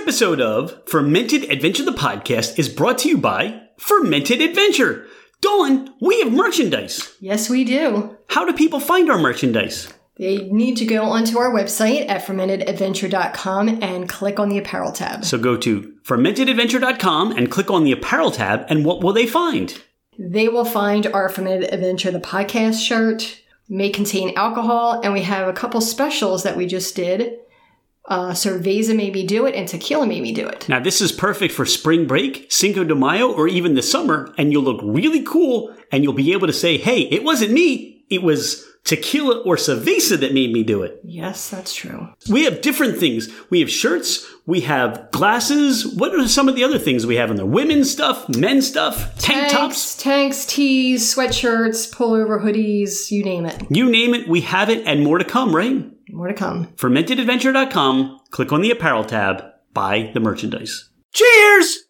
episode of Fermented Adventure the podcast is brought to you by Fermented Adventure. Dawn, we have merchandise. Yes, we do. How do people find our merchandise? They need to go onto our website at fermentedadventure.com and click on the apparel tab. So go to fermentedadventure.com and click on the apparel tab, and what will they find? They will find our Fermented Adventure the podcast shirt, may contain alcohol, and we have a couple specials that we just did. Uh, Cerveza made me do it, and Tequila made me do it. Now, this is perfect for spring break, Cinco de Mayo, or even the summer, and you'll look really cool, and you'll be able to say, hey, it wasn't me, it was tequila or cerveza that made me do it. Yes, that's true. We have different things. We have shirts, we have glasses. What are some of the other things we have in there? Women's stuff, men's stuff, tank tops. tanks, tees, sweatshirts, pullover hoodies, you name it. You name it, we have it, and more to come, right? More to come. fermentedadventure.com, click on the apparel tab, buy the merchandise. Cheers!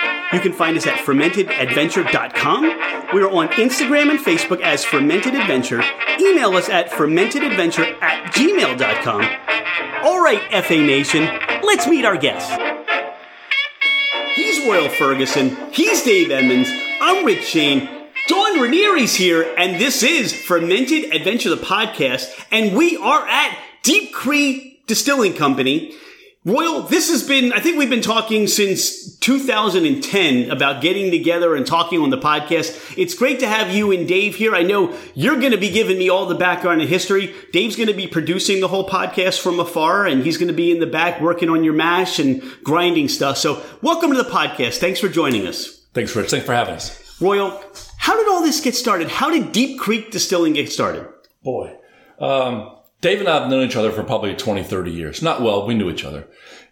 You can find us at fermentedadventure.com. We are on Instagram and Facebook as Fermented Adventure. Email us at fermentedadventure at gmail.com. All right, FA Nation, let's meet our guests. He's Royal Ferguson. He's Dave Edmonds. I'm Rich Shane. Dawn Ranieri's here, and this is Fermented Adventure, the podcast, and we are at Deep Creek Distilling Company. Royal, this has been, I think we've been talking since 2010 about getting together and talking on the podcast. It's great to have you and Dave here. I know you're going to be giving me all the background and history. Dave's going to be producing the whole podcast from afar and he's going to be in the back working on your mash and grinding stuff. So welcome to the podcast. Thanks for joining us. Thanks, Rich. Thanks for having us. Royal, how did all this get started? How did Deep Creek Distilling get started? Boy. Um, Dave and I have known each other for probably 20, 30 years. Not well, we knew each other.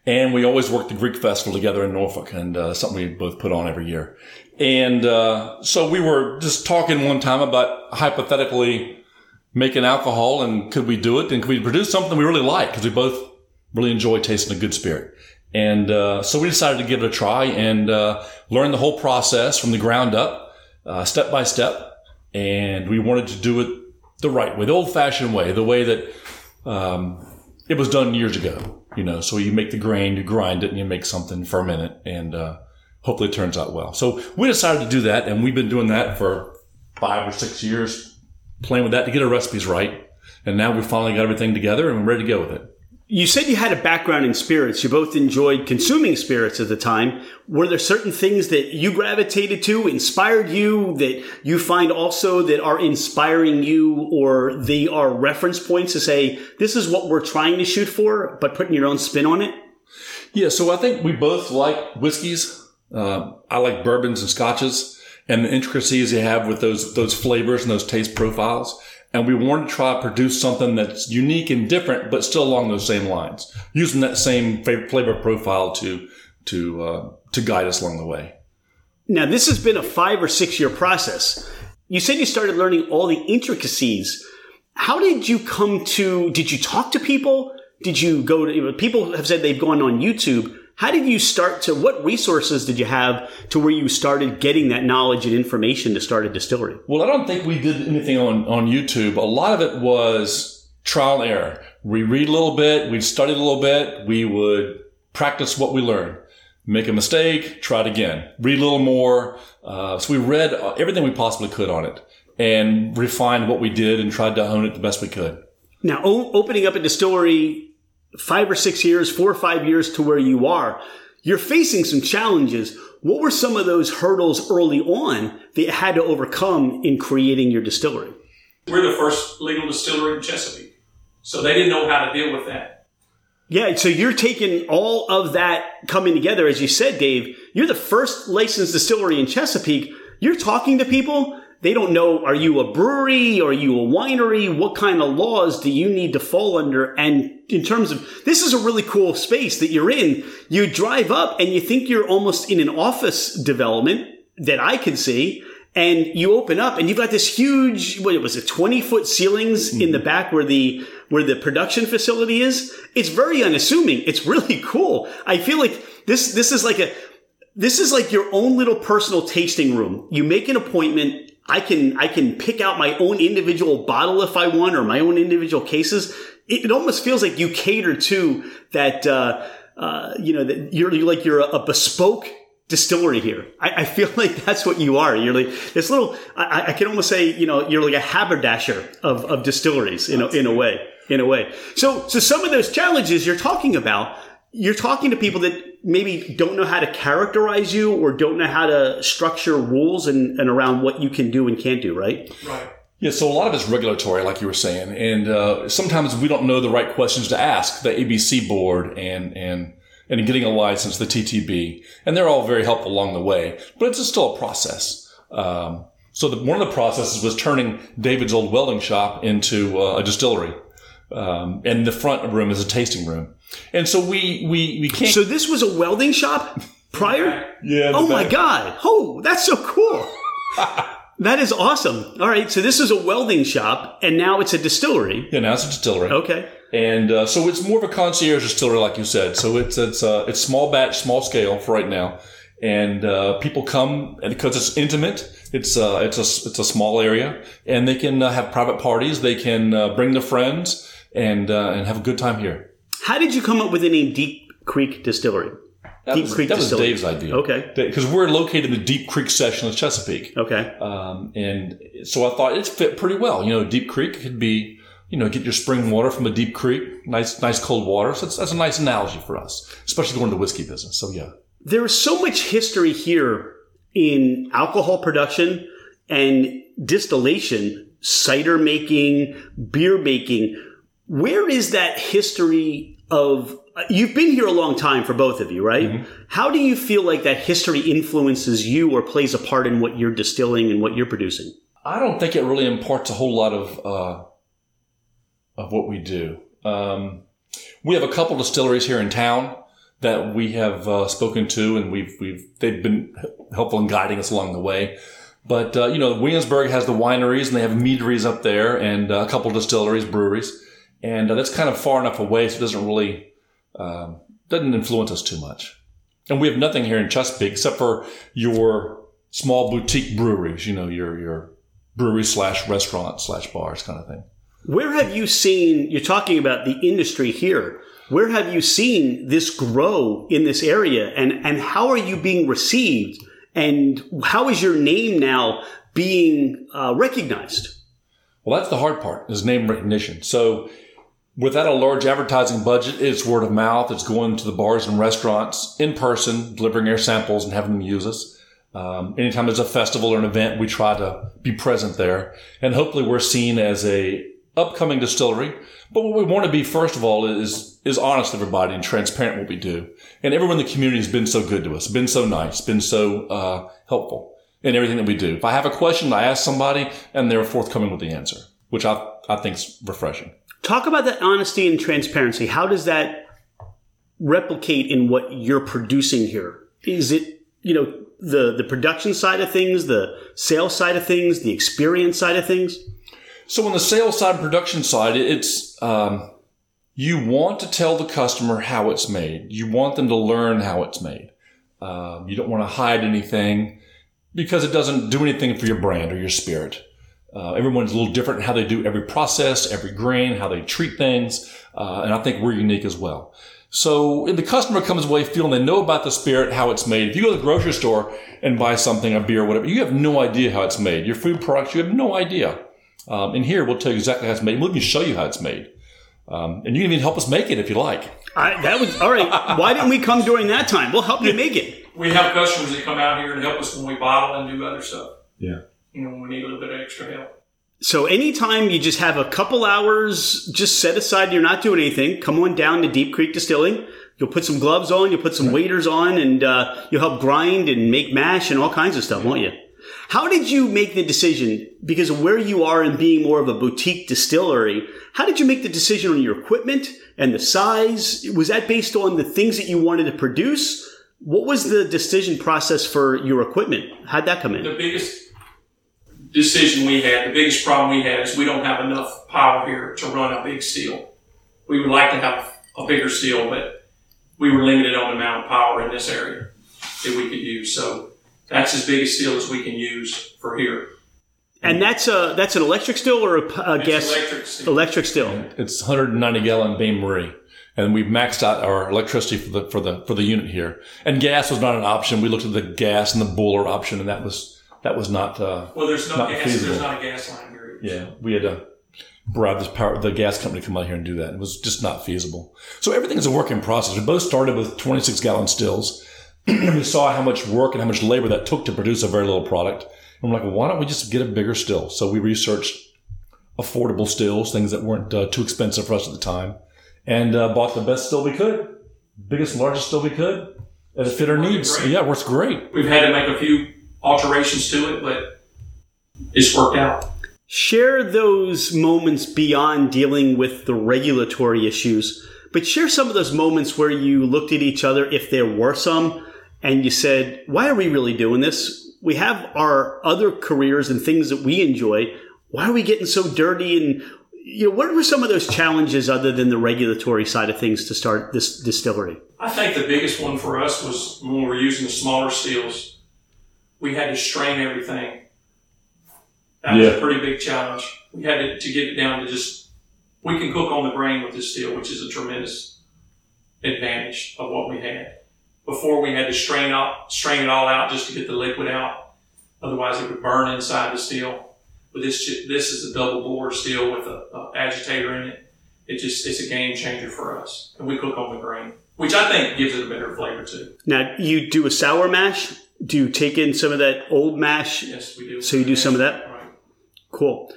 And we always worked the Greek Festival together in Norfolk and uh, something we both put on every year. And uh, so we were just talking one time about hypothetically making alcohol and could we do it and could we produce something we really like because we both really enjoy tasting a good spirit. And uh, so we decided to give it a try and uh, learn the whole process from the ground up, uh, step by step. And we wanted to do it the right way, the old fashioned way, the way that um, it was done years ago, you know. So you make the grain, you grind it, and you make something, ferment it, and uh, hopefully it turns out well. So we decided to do that, and we've been doing that for five or six years, playing with that to get our recipes right. And now we've finally got everything together, and we're ready to go with it. You said you had a background in spirits. You both enjoyed consuming spirits at the time. Were there certain things that you gravitated to, inspired you, that you find also that are inspiring you, or they are reference points to say, this is what we're trying to shoot for, but putting your own spin on it? Yeah, so I think we both like whiskeys. Uh, I like bourbons and scotches and the intricacies they have with those, those flavors and those taste profiles. And we wanted to try to produce something that's unique and different, but still along those same lines, using that same flavor profile to, to, uh, to guide us along the way. Now, this has been a five or six year process. You said you started learning all the intricacies. How did you come to, did you talk to people? Did you go to, people have said they've gone on YouTube. How did you start to, what resources did you have to where you started getting that knowledge and information to start a distillery? Well, I don't think we did anything on, on YouTube. A lot of it was trial and error. We read a little bit, we'd study a little bit, we would practice what we learned. Make a mistake, try it again. Read a little more. Uh, so we read everything we possibly could on it and refined what we did and tried to hone it the best we could. Now, o- opening up a distillery five or six years, four or five years to where you are, you're facing some challenges. What were some of those hurdles early on that you had to overcome in creating your distillery? We're the first legal distillery in Chesapeake. So they didn't know how to deal with that. Yeah, so you're taking all of that coming together, as you said, Dave. You're the first licensed distillery in Chesapeake. You're talking to people. They don't know, are you a brewery? Are you a winery? What kind of laws do you need to fall under? And in terms of, this is a really cool space that you're in. You drive up and you think you're almost in an office development that I can see. And you open up and you've got this huge, what it was it, 20 foot ceilings in mm-hmm. the back where the, where the production facility is. It's very unassuming. It's really cool. I feel like this, this is like a, this is like your own little personal tasting room. You make an appointment. I can, I can pick out my own individual bottle if I want or my own individual cases. It, it almost feels like you cater to that, uh, uh, you know, that you're, you're like you're a, a bespoke distillery here. I, I, feel like that's what you are. You're like this little. I, I, can almost say, you know, you're like a haberdasher of, of distilleries in a, in a way. In a way. So so some of those challenges you're talking about, you're talking to people that maybe don't know how to characterize you or don't know how to structure rules and, and around what you can do and can't do. Right. Right. Yeah, so a lot of it's regulatory, like you were saying, and uh, sometimes we don't know the right questions to ask the ABC board and and and getting a license, the TTB, and they're all very helpful along the way. But it's still a process. Um, so the, one of the processes was turning David's old welding shop into uh, a distillery, um, and the front room is a tasting room. And so we we we can't. So this was a welding shop prior. yeah. Oh my god! Oh, that's so cool. that is awesome. All right, so this is a welding shop, and now it's a distillery. Yeah, now it's a distillery. Okay. And uh, so it's more of a concierge distillery, like you said. So it's it's uh, it's small batch, small scale for right now, and uh, people come and because it's intimate. It's uh, it's a it's a small area, and they can uh, have private parties. They can uh, bring their friends and uh, and have a good time here. How did you come up with the name Deep Creek Distillery? That Deep was, Creek that was Distillery. Dave's idea. Okay. Because we're located in the Deep Creek section of Chesapeake. Okay. Um, and so I thought it fit pretty well. You know, Deep Creek could be, you know, get your spring water from a deep creek, nice, nice cold water. So that's, that's a nice analogy for us, especially going to the whiskey business. So yeah. There is so much history here in alcohol production and distillation, cider making, beer making. Where is that history of? You've been here a long time for both of you, right? How do you feel like that history influences you or plays a part in what you're distilling and what you're producing? I don't think it really imparts a whole lot of uh, of what we do. Um, we have a couple distilleries here in town that we have uh, spoken to, and we've we've they've been helpful in guiding us along the way. But uh, you know, Williamsburg has the wineries, and they have meaderies up there, and uh, a couple distilleries, breweries, and uh, that's kind of far enough away, so it doesn't really um, doesn't influence us too much. And we have nothing here in Chesapeake except for your small boutique breweries. You know, your your brewery slash restaurant slash bars kind of thing. Where have you seen, you're talking about the industry here. Where have you seen this grow in this area and, and how are you being received? And how is your name now being uh, recognized? Well, that's the hard part is name recognition. So without a large advertising budget, it's word of mouth. It's going to the bars and restaurants in person, delivering air samples and having them use us. Um, anytime there's a festival or an event, we try to be present there. And hopefully we're seen as a upcoming distillery. But what we want to be, first of all, is, is honest with everybody and transparent what we do. And everyone in the community has been so good to us, been so nice, been so, uh, helpful in everything that we do. If I have a question, I ask somebody and they're forthcoming with the answer, which I, I think is refreshing. Talk about that honesty and transparency. How does that replicate in what you're producing here? Is it, you know, the, the production side of things, the sales side of things, the experience side of things? So on the sales side production side, it's, um, you want to tell the customer how it's made. You want them to learn how it's made. Um, you don't want to hide anything because it doesn't do anything for your brand or your spirit. Uh, everyone's a little different in how they do every process, every grain, how they treat things. Uh, and I think we're unique as well. So if the customer comes away feeling they know about the spirit, how it's made. If you go to the grocery store and buy something, a beer, whatever, you have no idea how it's made. Your food products, you have no idea. Um, and here we'll tell you exactly how it's made. We'll even show you how it's made. Um, and you can even help us make it if you like. I, that was all right. Why didn't we come during that time? We'll help you make it. We have customers that come out here and help us when we bottle and do other stuff. Yeah. You know, when we need a little bit of extra help. So anytime you just have a couple hours just set aside, you're not doing anything, come on down to Deep Creek Distilling. You'll put some gloves on, you'll put some waders on, and uh, you'll help grind and make mash and all kinds of stuff, won't you? How did you make the decision? Because of where you are and being more of a boutique distillery, how did you make the decision on your equipment and the size? Was that based on the things that you wanted to produce? What was the decision process for your equipment? How'd that come in? The biggest decision we had, the biggest problem we had is we don't have enough power here to run a big steel. We would like to have a bigger steel, but we were limited on the amount of power in this area that we could use. So that's as big a steel as we can use for here. And that's a that's an electric still or a, It's gas electric steel. electric still. It's 190 gallon Bain Marie, and we've maxed out our electricity for the for the for the unit here. And gas was not an option. We looked at the gas and the boiler option, and that was that was not. Uh, Well, there's no Not gas. feasible. There's not a gas line here. yeah, we had to bribe this power the gas company to come out here and do that. It was just not feasible. So everything is a work in process. We both started with 26 gallon stills. we saw how much work and how much labor that took to produce a very little product. And we're like, well, why don't we just get a bigger still? So we researched affordable stills, things that weren't uh, too expensive for us at the time, and uh, bought the best still we could, biggest, largest still we could, and it fit our needs. great. Yeah, it works great. We've had to make a few alterations to it, but it's worked out. Share those moments beyond dealing with the regulatory issues, but share some of those moments where you looked at each other, if there were some, and you said, why are we really doing this? We have our other careers and things that we enjoy. Why are we getting so dirty? And, you know, what were some of those challenges other than the regulatory side of things to start this distillery? I think the biggest one for us was when we were using the smaller steels. We had to strain everything. That was a pretty big challenge. We had to, to get it down to just, we can cook on the grain with this steel, which is a tremendous advantage of what we had. Before we had to strain out, strain it all out just to get the liquid out. Otherwise it would burn inside the steel. But this, this is a double bore steel with a, a agitator in it. It just, it's a game changer for us. And we cook on the grain, which I think gives it a better flavor too. Now, you do a sour mash. Do you take in some of that old mash? Yes, we do. So you do some of that? Right. Cool.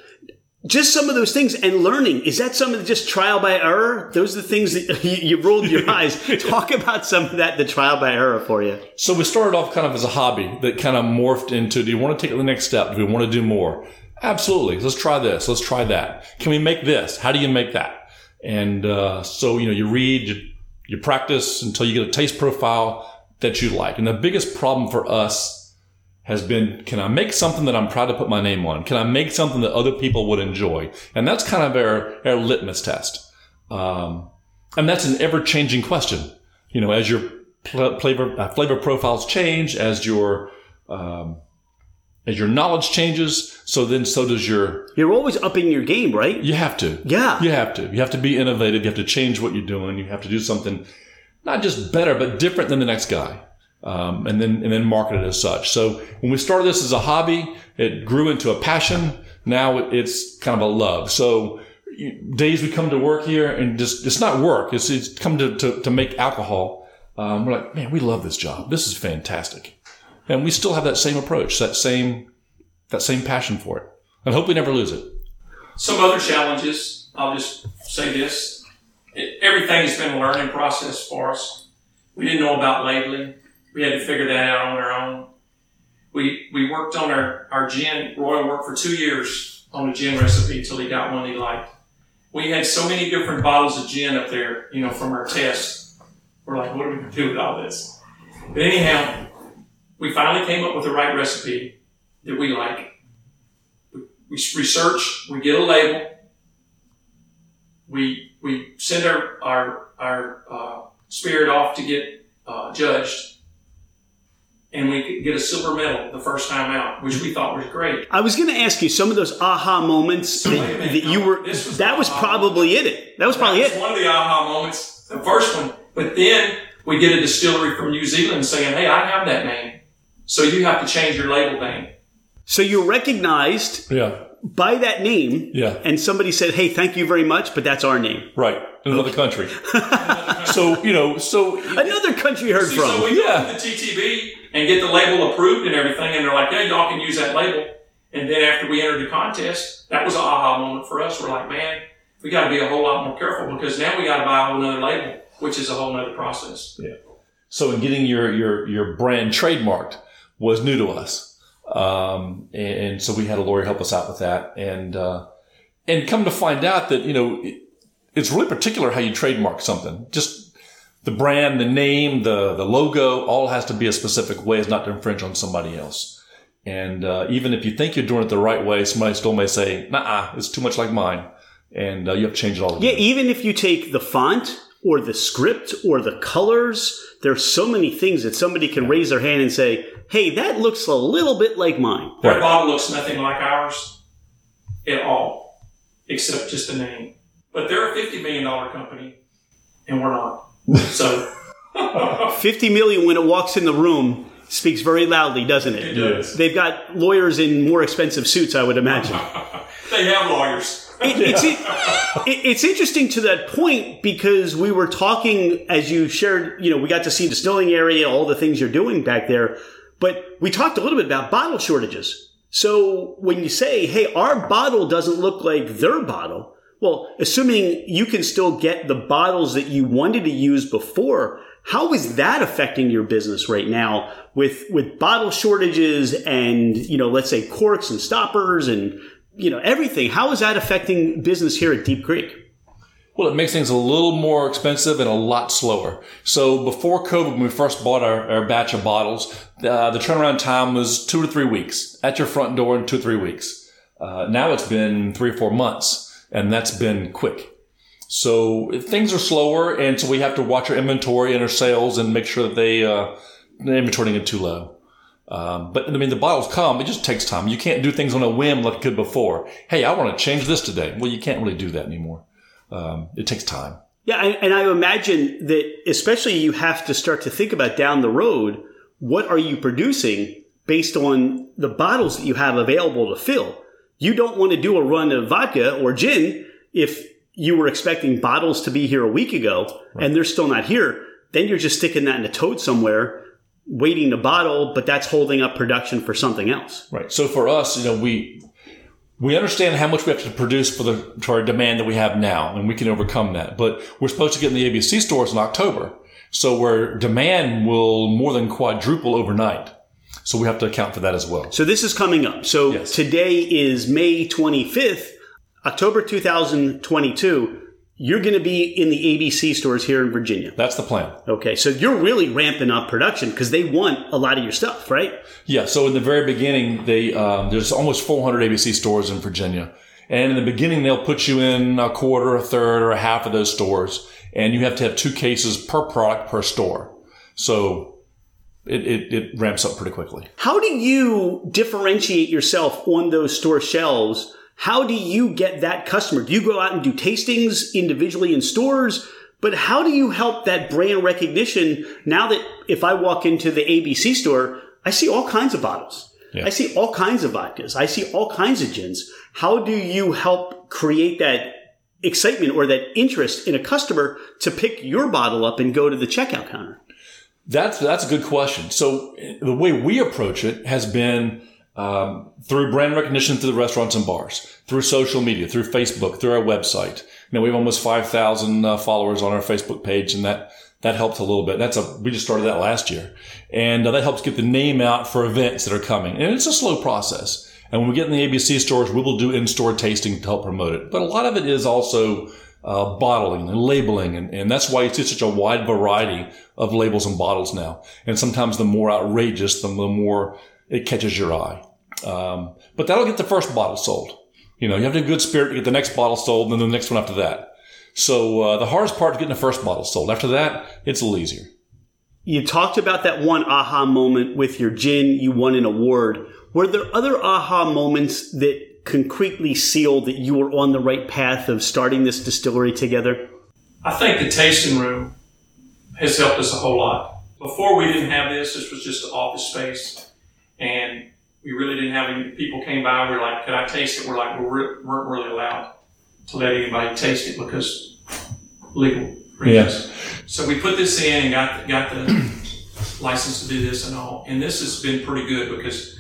Just some of those things and learning. Is that some of the just trial by error? Those are the things that you, you rolled your eyes. Talk about some of that, the trial by error for you. So we started off kind of as a hobby that kind of morphed into, do you want to take the next step? Do we want to do more? Absolutely. Let's try this. Let's try that. Can we make this? How do you make that? And, uh, so, you know, you read, you, you practice until you get a taste profile that you like. And the biggest problem for us has been, can I make something that I'm proud to put my name on? Can I make something that other people would enjoy? And that's kind of our, our litmus test. Um, and that's an ever changing question. You know, as your pl- flavor, uh, flavor profiles change, as your, um, as your knowledge changes, so then so does your, You're always upping your game, right? you have to. Yeah. You have to. You have to be innovative. You have to change what you're doing. You have to do something not just better, but different than the next guy. Um, and then, and then market it as such. So when we started this as a hobby, it grew into a passion. Now it's kind of a love. So days we come to work here and just, it's not work. It's, it's come to, to, to make alcohol. Um, we're like, man, we love this job. This is fantastic. And we still have that same approach, that same, that same passion for it. And hope we never lose it. Some other challenges, I'll just say this. It, everything's been a learning process for us. We didn't know about labeling. We had to figure that out on our own. We, we worked on our, our gin, Roy worked for two years on a gin recipe until he got one he liked. We had so many different bottles of gin up there, you know, from our tests. We're like, what are we going to do with all this? But anyhow, we finally came up with the right recipe that we like. We research, we get a label, we we send our our our uh, spirit off to get uh, judged, and we get a silver medal the first time out, which we thought was great. I was going to ask you some of those aha moments that, minute, that you no, were, this was that was aha probably it. That was probably that was it. one of the aha moments, the first one. But then we get a distillery from New Zealand saying, "Hey, I have that name, so you have to change your label name." So you're recognized Yeah. By that name. Yeah. And somebody said, hey, thank you very much, but that's our name. Right. In another country. so, you know, so Another country you heard See, from. so we go Yeah. to the TTB and get the label approved and everything, and they're like, "Yeah, y'all can use that label." And then after we entered the contest, that was an aha moment for us. We're like, man, we got to be a whole lot more careful because now we got to buy a whole nother label, which is a whole nother process. Yeah. So in getting your your your brand trademarked was new to us, um, and, so we had a lawyer help us out with that, and uh, and come to find out that you know it, it's really particular how you trademark something. Just the brand, the name, the the logo, all has to be a specific way, as not to infringe on somebody else. And uh, even if you think you're doing it the right way, somebody still may say, "Nah, it's too much like mine," and uh, you have to change it all. Yeah, even if you take the font or the script or the colors, there's so many things that somebody can raise their hand and say, "Hey, that looks a little bit like mine." Their bottle looks nothing like ours at all, except just the name. But they're a $50 million company, and we're not. So, 50 million when it walks in the room speaks very loudly, doesn't it it? does. They've got lawyers in more expensive suits, I would imagine. They have lawyers. It- it's, it- it's interesting to that point because we were talking as you shared, you know, we got to see the distilling area, all the things you're doing back there, but we talked a little bit about bottle shortages. So when you say, hey, our bottle doesn't look like their bottle, well, assuming you can still get the bottles that you wanted to use before, how is that affecting your business right now with, with bottle shortages and, you know, let's say corks and stoppers and, you know, everything? How is that affecting business here at Deep Creek? Well, it makes things a little more expensive and a lot slower. So before COVID, when we first bought our, our batch of bottles, uh, the turnaround time was two to three weeks at your front door in two to three weeks. Uh, now it's been three or four months, and that's been quick. So things are slower, and so we have to watch our inventory and our sales and make sure that they uh, the inventory get too low. Um, but I mean, the bottles come. It just takes time. You can't do things on a whim like you could before. Hey, I want to change this today. Well, you can't really do that anymore. Um, it takes time. Yeah, and, I imagine that especially you have to start to think about down the road, what are you producing based on the bottles that you have available to fill? You don't want to do a run of vodka or gin if you were expecting bottles to be here a week ago and they're still not here. Then you're just sticking that in a tote somewhere, waiting to bottle, but that's holding up production for something else. Right. So for us, you know, we we understand how much we have to produce for the for our demand that we have now, and we can overcome that. But we're supposed to get in the ABC stores in October, so where demand will more than quadruple overnight. So we have to account for that as well. So this is coming up. So Yes. today is May 25th, October 2022. You're going to be in the ABC stores here in Virginia. That's the plan. Okay, so you're really ramping up production because they want a lot of your stuff, right? Yeah. So in the very beginning, they um, there's almost 400 ABC stores in Virginia, and in the beginning they'll put you in a quarter, a third, or a half of those stores, and you have to have two cases per product per store. So it, it, it ramps up pretty quickly. How do you differentiate yourself on those store shelves? How do you get that customer? Do you go out and do tastings individually in stores? But how do you help that brand recognition now that if I walk into the ABC store, I see all kinds of bottles. Yeah. I see all kinds of vodkas. I see all kinds of gins. How do you help create that excitement or that interest in a customer to pick your bottle up and go to the checkout counter? That's that's a good question. So the way we approach it has been um, through brand recognition through the restaurants and bars, through social media, through Facebook, through our website. You know, we have almost five thousand uh, followers on our Facebook page, and that that helps a little bit. That's a we just started that last year, and uh, that helps get the name out for events that are coming. And it's a slow process. And when we get in the ABC stores, we will do in-store tasting to help promote it. But a lot of it is also uh, bottling and labeling, and, and that's why you see such a wide variety of labels and bottles now. And sometimes the more outrageous, the, the more it catches your eye. Um, but that'll get the first bottle sold. You know, you have to have a good spirit to get the next bottle sold, and then the next one after that. So uh, the hardest part is getting the first bottle sold. After that, it's a little easier. You talked about that one aha moment with your gin. You won an award. Were there other aha moments that concretely sealed that you were on the right path of starting this distillery together? I think the tasting room has helped us a whole lot. Before we didn't have this, this was just an office space, and we really didn't have any people came by. We are like, "Could I taste it?" We're like, we weren't really allowed to let anybody taste it because legal reasons. So we put this in and got got the license to do this and all, and this has been pretty good because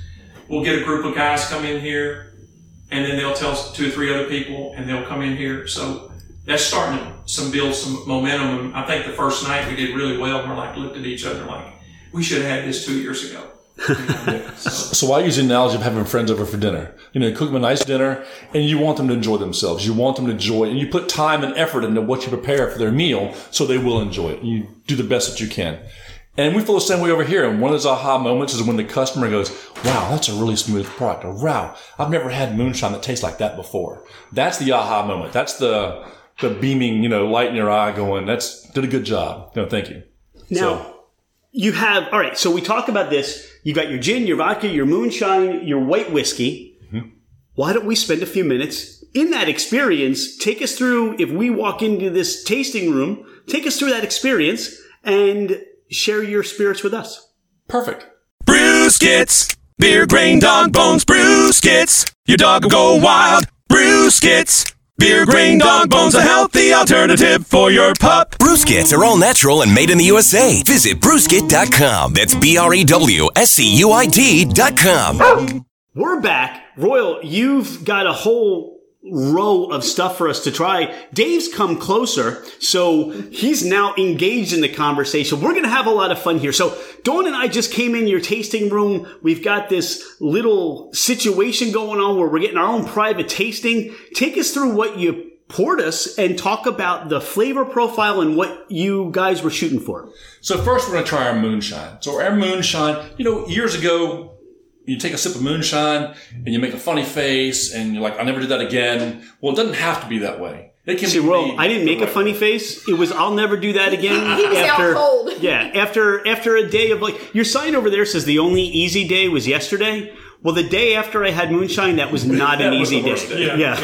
we'll get a group of guys come in here, and then they'll tell two or three other people, and they'll come in here. So that's starting to some build some momentum. And I think the first night we did really well. And we're like looked at each other like we should have had this two years ago. So, So I use the analogy of having friends over for dinner. You know, you cook them a nice dinner and you want them to enjoy themselves. You want them to enjoy it and you put time and effort into what you prepare for their meal so they will enjoy it. And you do the best that you can. And we feel the same way over here. And one of those aha moments is when the customer goes, wow, that's a really smooth product. Or wow, I've never had moonshine that tastes like that before. That's the aha moment. That's the, the beaming, you know, light in your eye going, that's, did a good job. No, thank you. Now, So- you have, all right, so we talk about this. You got your gin, your vodka, your moonshine, your white whiskey. Mm-hmm. Why don't we spend a few minutes in that experience? Take us through, if we walk into this tasting room, take us through that experience and share your spirits with us. Perfect. Brewscuits. Beer, grain, dog bones, brewscuits. Your dog will go wild. Brewscuits. Beer, grain, dog bones, a healthy alternative for your pup. Brewscuits are all natural and made in the USA. Visit brewscuit.com. That's B R E W S C U I T.com. We're back. Royal, you've got a whole row of stuff for us to try. Dave's come closer, so he's now engaged in the conversation. We're going to have a lot of fun here. So Dawn and I just came in your tasting room. We've got this little situation going on where we're getting our own private tasting. Take us through what you poured us and talk about the flavor profile and what you guys were shooting for. So first we're going to try our moonshine. So our moonshine, you know, years ago, you take a sip of moonshine and you make a funny face and you're like, I'll never do that again. Well, it doesn't have to be that way. It can See, be Royal, made I didn't the make a funny way. face. It was I'll never do that again. He was out after, cold. Yeah, after after a day of like your sign over there says the only easy day was yesterday. Well, the day after I had moonshine, that was not an was easy the worst day. day. Yeah.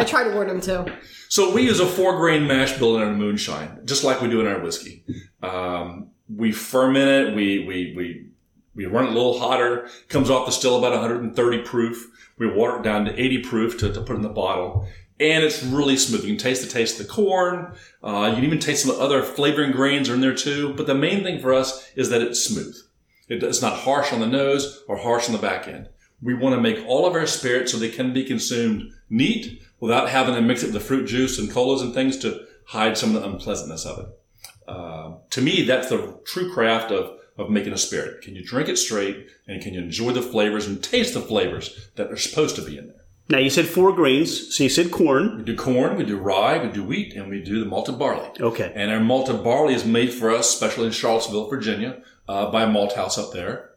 I try to warn him too. So we use a four grain mash bill in our moonshine, just like we do in our whiskey. Um, we ferment it. We, we, we, we run it a little hotter. Comes off the still about 130 proof. We water it down to 80 proof to, to put in the bottle. And it's really smooth. You can taste the taste of the corn. Uh, you can even taste some other flavoring grains are in there too. But the main thing for us is that it's smooth. It- It's not harsh on the nose or harsh on the back end. We want to make all of our spirits so they can be consumed neat without having to mix it with the fruit juice and colas and things to hide some of the unpleasantness of it. Uh, to me, that's the true craft of, of making a spirit. Can you drink it straight and can you enjoy the flavors and taste the flavors that are supposed to be in there? Now you said four grains, so you said corn. We do corn, we do rye, we do wheat, and we do the malted barley. Okay. And our malted barley is made for us, especially in Charlottesville, Virginia, uh, by a malt house up there.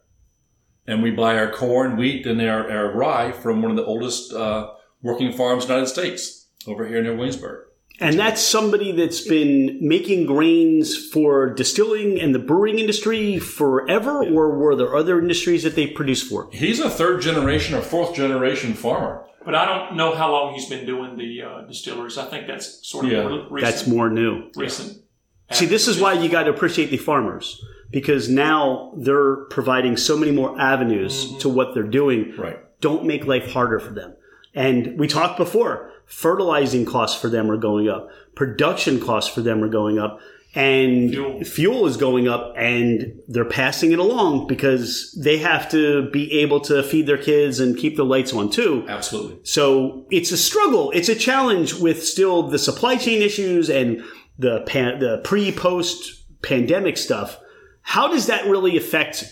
And we buy our corn, wheat, and our, our rye from one of the oldest uh, working farms in the United States over here near Williamsburg. And that's somebody that's been making grains for distilling and the brewing industry forever, or were there other industries that they produce for? He's a third generation or fourth generation farmer. but I don't know how long he's been doing the uh, distilleries. I think that's sort of Yeah, more recent. That's more new. recent. See, this is why you got to appreciate the farmers because now they're providing so many more avenues to what they're doing. Right. Don't make life harder for them. And we talked before, fertilizing costs for them are going up, production costs for them are going up, and Fuel. fuel is going up, and they're passing it along because they have to be able to feed their kids and keep the lights on too. Absolutely. So it's a struggle. It's a challenge with still the supply chain issues and the pan, the pre post pandemic stuff. How does that really affect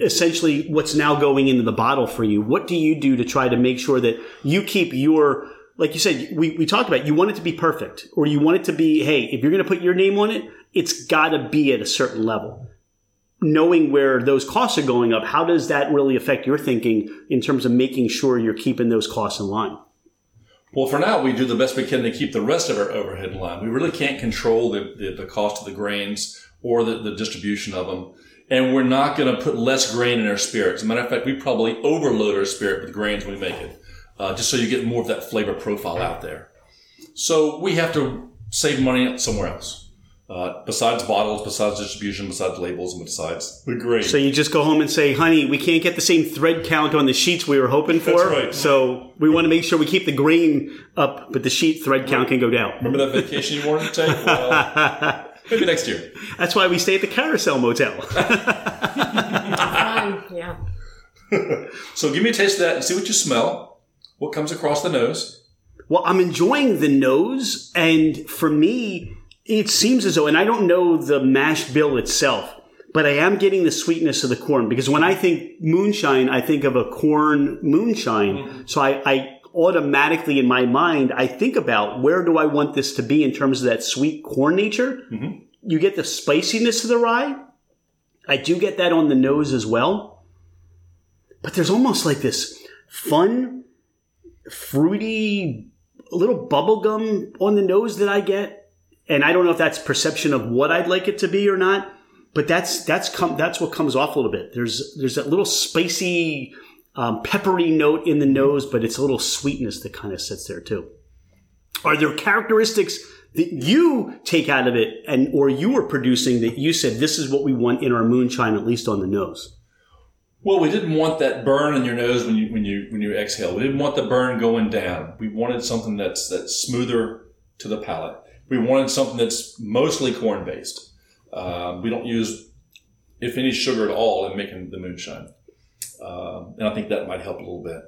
essentially what's now going into the bottle for you? What do you do to try to make sure that you keep your like you said, we, we talked about, you want it to be perfect or you want it to be, hey, if you're going to put your name on it, it's got to be at a certain level. Knowing where those costs are going up, how does that really affect your thinking in terms of making sure you're keeping those costs in line? Well, for now, we do the best we can to keep the rest of our overhead in line. We really can't control the, the, the cost of the grains or the, the distribution of them. And we're not going to put less grain in our spirits. As a matter of fact, we probably overload our spirit with grains when we make it, uh, just so you get more of that flavor profile out there. So we have to save money somewhere else. Uh, besides bottles, besides distribution, besides labels, and besides the grain. So you just go home and say, honey, we can't get the same thread count on the sheets we were hoping for. right. So we want to make sure we keep the grain up, but the sheet thread count can go down. Remember that vacation you wanted to take? Well, maybe next year. That's why we stay at the Carousel Motel. Fine. Yeah. So give me a taste of that and see what you smell. What comes across the nose? Well, I'm enjoying the nose, and for me, it seems as though, and I don't know the mash bill itself, but I am getting the sweetness of the corn because when I think moonshine, I think of a corn moonshine. Mm-hmm. So I, I automatically in my mind, I think about where do I want this to be in terms of that sweet corn nature. Mm-hmm. You get the spiciness of the rye. I do get that on the nose as well. But there's almost like this fun, fruity, little bubble gum on the nose that I get. And I don't know if that's perception of what I'd like it to be or not, but that's that's come that's what comes off a little bit. There's there's that little spicy, um, peppery note in the nose, but it's a little sweetness that kind of sits there too. Are there characteristics that you take out of it, and or you were producing that you said this is what we want in our moonshine, at least on the nose? Well, we didn't want that burn in your nose when you when you when you exhale. We didn't want the burn going down. We wanted something that's that's smoother to the palate. We wanted something that's mostly corn based. Um, we don't use, if any, sugar at all in making the moonshine, um, and I think that might help a little bit.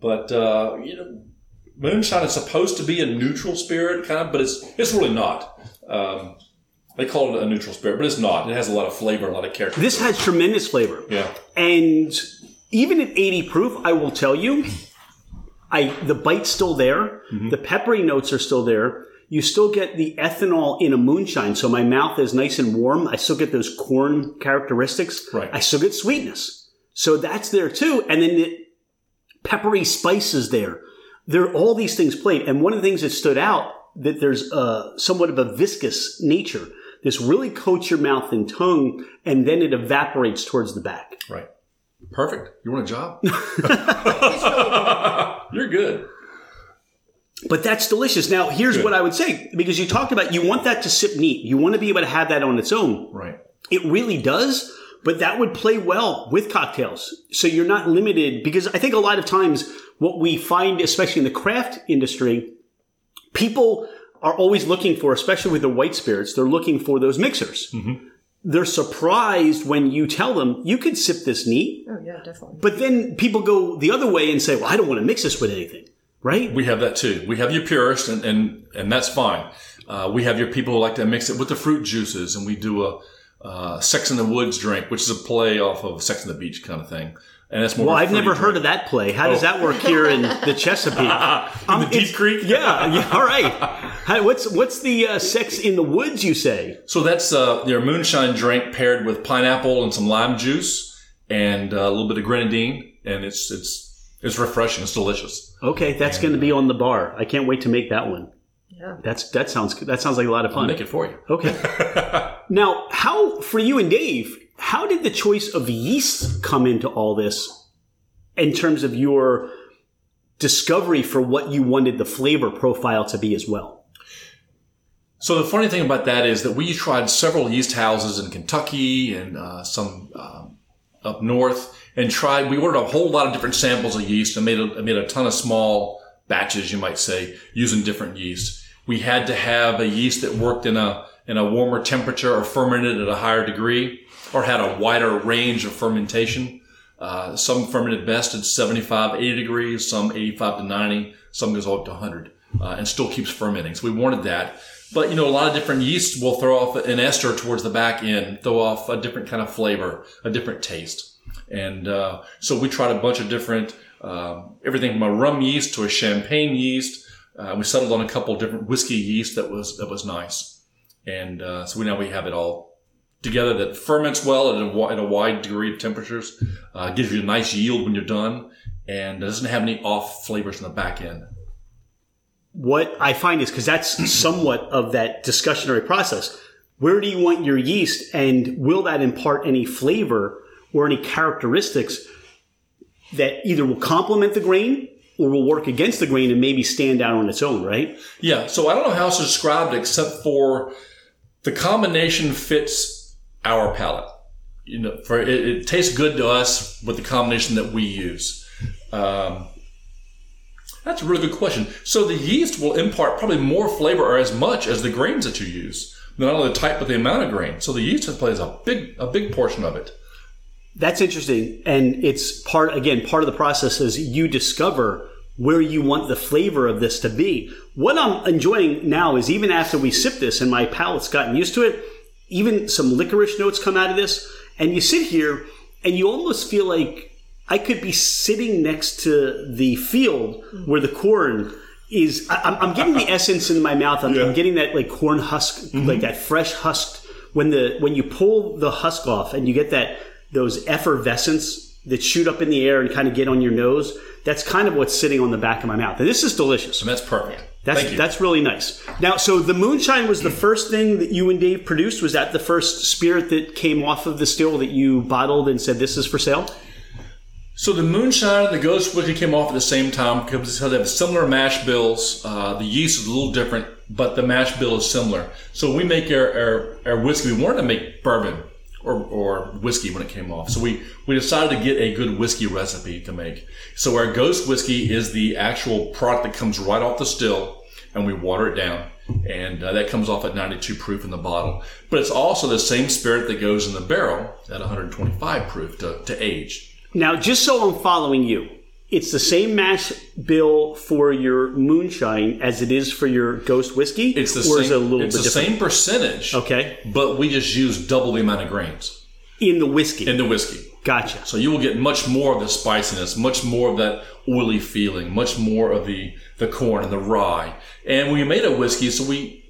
But uh, you know, moonshine is supposed to be a neutral spirit, kind of, but it's it's really not. Um, they call it a neutral spirit, but it's not. It has a lot of flavor, a lot of character. This has tremendous flavor. yeah. And even at 80 proof, I will tell you, I the bite's still there. Mm-hmm. The peppery notes are still there. You still get the ethanol in a moonshine, so my mouth is nice and warm. I still get those corn characteristics. Right. I still get sweetness. So that's there too. And then the peppery spices there. There are all these things played. And one of the things that stood out that there's a, somewhat of a viscous nature. This really coats your mouth and tongue, and then it evaporates towards the back. Right. Perfect. You want a job? You're good. But that's delicious. Now, here's Good. what I would say because you talked about you want that to sip neat. You want to be able to have that on its own. Right. It really does, but that would play well with cocktails. So you're not limited because I think a lot of times what we find, especially in the craft industry, people are always looking for, especially with the white spirits, they're looking for those mixers. They're surprised when you tell them you could sip this neat, Oh yeah, definitely. but then people go the other way and say, well, I don't want to mix this with anything. Right? We have that too. We have your purists, and and, and that's fine. Uh, we have your people who like to mix it with the fruit juices, and we do a uh, Sex in the Woods drink, which is a play off of Sex in the Beach kind of thing. And that's more. Well, of a I've never fruity heard of that play. How does that work here in the Chesapeake? in Um, the Deep Creek. Yeah, yeah. All right. How, what's what's the uh, sex in the woods? You say? So that's uh, your moonshine drink paired with pineapple and some lime juice and uh, a little bit of grenadine, and it's it's it's refreshing. It's delicious. Okay, that's going to be on the bar. I can't wait to make that one. Yeah. That's that sounds that sounds like a lot of fun. I'll fun. make it for you. Okay. now, how for you and Dave? How did the choice of yeast come into all this, in terms of your discovery for what you wanted the flavor profile to be as well? So the funny thing about that is that we tried several yeast houses in Kentucky and uh, some um, up north, and tried. We ordered a whole lot of different samples of yeast and made a, made a ton of small batches, you might say, using different yeast. We had to have a yeast that worked in a in a warmer temperature or fermented at a higher degree, or had a wider range of fermentation. Uh, some fermented best at 75, 80 degrees, some 85 to 90, some goes up to 100, uh, and still keeps fermenting. So we wanted that. But, you know, a lot of different yeasts will throw off an ester towards the back end, throw off a different kind of flavor, a different taste. And, uh, so we tried a bunch of different, um, everything from a rum yeast to a champagne yeast. Uh, we settled on a couple different whiskey yeast that was, that was nice. And, uh, so we now we have it all together that ferments well at a, at a wide degree of temperatures, uh, gives you a nice yield when you're done, and doesn't have any off flavors in the back end. what I find is because that's somewhat of that discussionary process. Where do you want your yeast, and will that impart any flavor or any characteristics that either will complement the grain or will work against the grain and maybe stand out on its own? Right? Yeah, so I don't know how else to describe it except for the combination fits our palate. You know, for it, it tastes good to us with the combination that we use. Um, that's a really good question. So the yeast will impart probably more flavor or as much as the grains that you use. Not only the type, but the amount of grain. So the yeast plays a big, a big portion of it. That's interesting. And it's part, again, part of the process is you discover where you want the flavor of this to be. What I'm enjoying now is even after we sip this and my palate's gotten used to it, even some licorice notes come out of this. And you sit here and you almost feel like I could be sitting next to the field where the corn is. I, I'm, I'm getting the essence in my mouth. I'm, I'm getting that like corn husk, mm-hmm. like that fresh husk. When the when you pull the husk off and you get that those effervescence that shoot up in the air and kind of get on your nose. That's kind of what's sitting on the back of my mouth. And this is delicious. And that's perfect. That's that's really nice. Now, so the moonshine was the first thing that you and Dave produced. Was that the first spirit that came off of the still that you bottled and said this is for sale? So the moonshine and the ghost whiskey came off at the same time because they have similar mash bills. Uh, the yeast is a little different, but the mash bill is similar. So we make our, our, our whiskey. We wanted to make bourbon or, or whiskey when it came off. So we, we decided to get a good whiskey recipe to make. So our ghost whiskey is the actual product that comes right off the still and we water it down. And uh, that comes off at 92 proof in the bottle. But it's also the same spirit that goes in the barrel at 125 proof to, to age. Now, just so I'm following you, it's the same mash bill for your moonshine as it is for your ghost whiskey. It's the same. it a little it's the different? same percentage. Okay, But we just use double the amount of grains in the whiskey. in the whiskey. gotcha. So you will get much more of the spiciness, much more of that oily feeling, much more of the the corn and the rye. And we made a whiskey, so we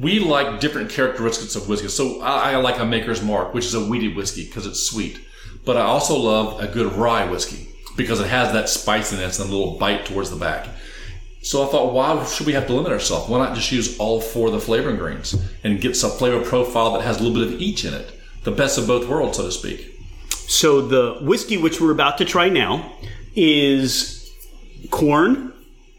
we like different characteristics of whiskey. So I, I like a Maker's Mark, which is a wheated whiskey because it's sweet. But I also love a good rye whiskey because it has that spiciness and a little bite towards the back. So I thought, why should we have to limit ourselves? Why not just use all four of the flavoring grains and get some flavor profile that has a little bit of each in it? The best of both worlds, so to speak. So the whiskey which we're about to try now is corn,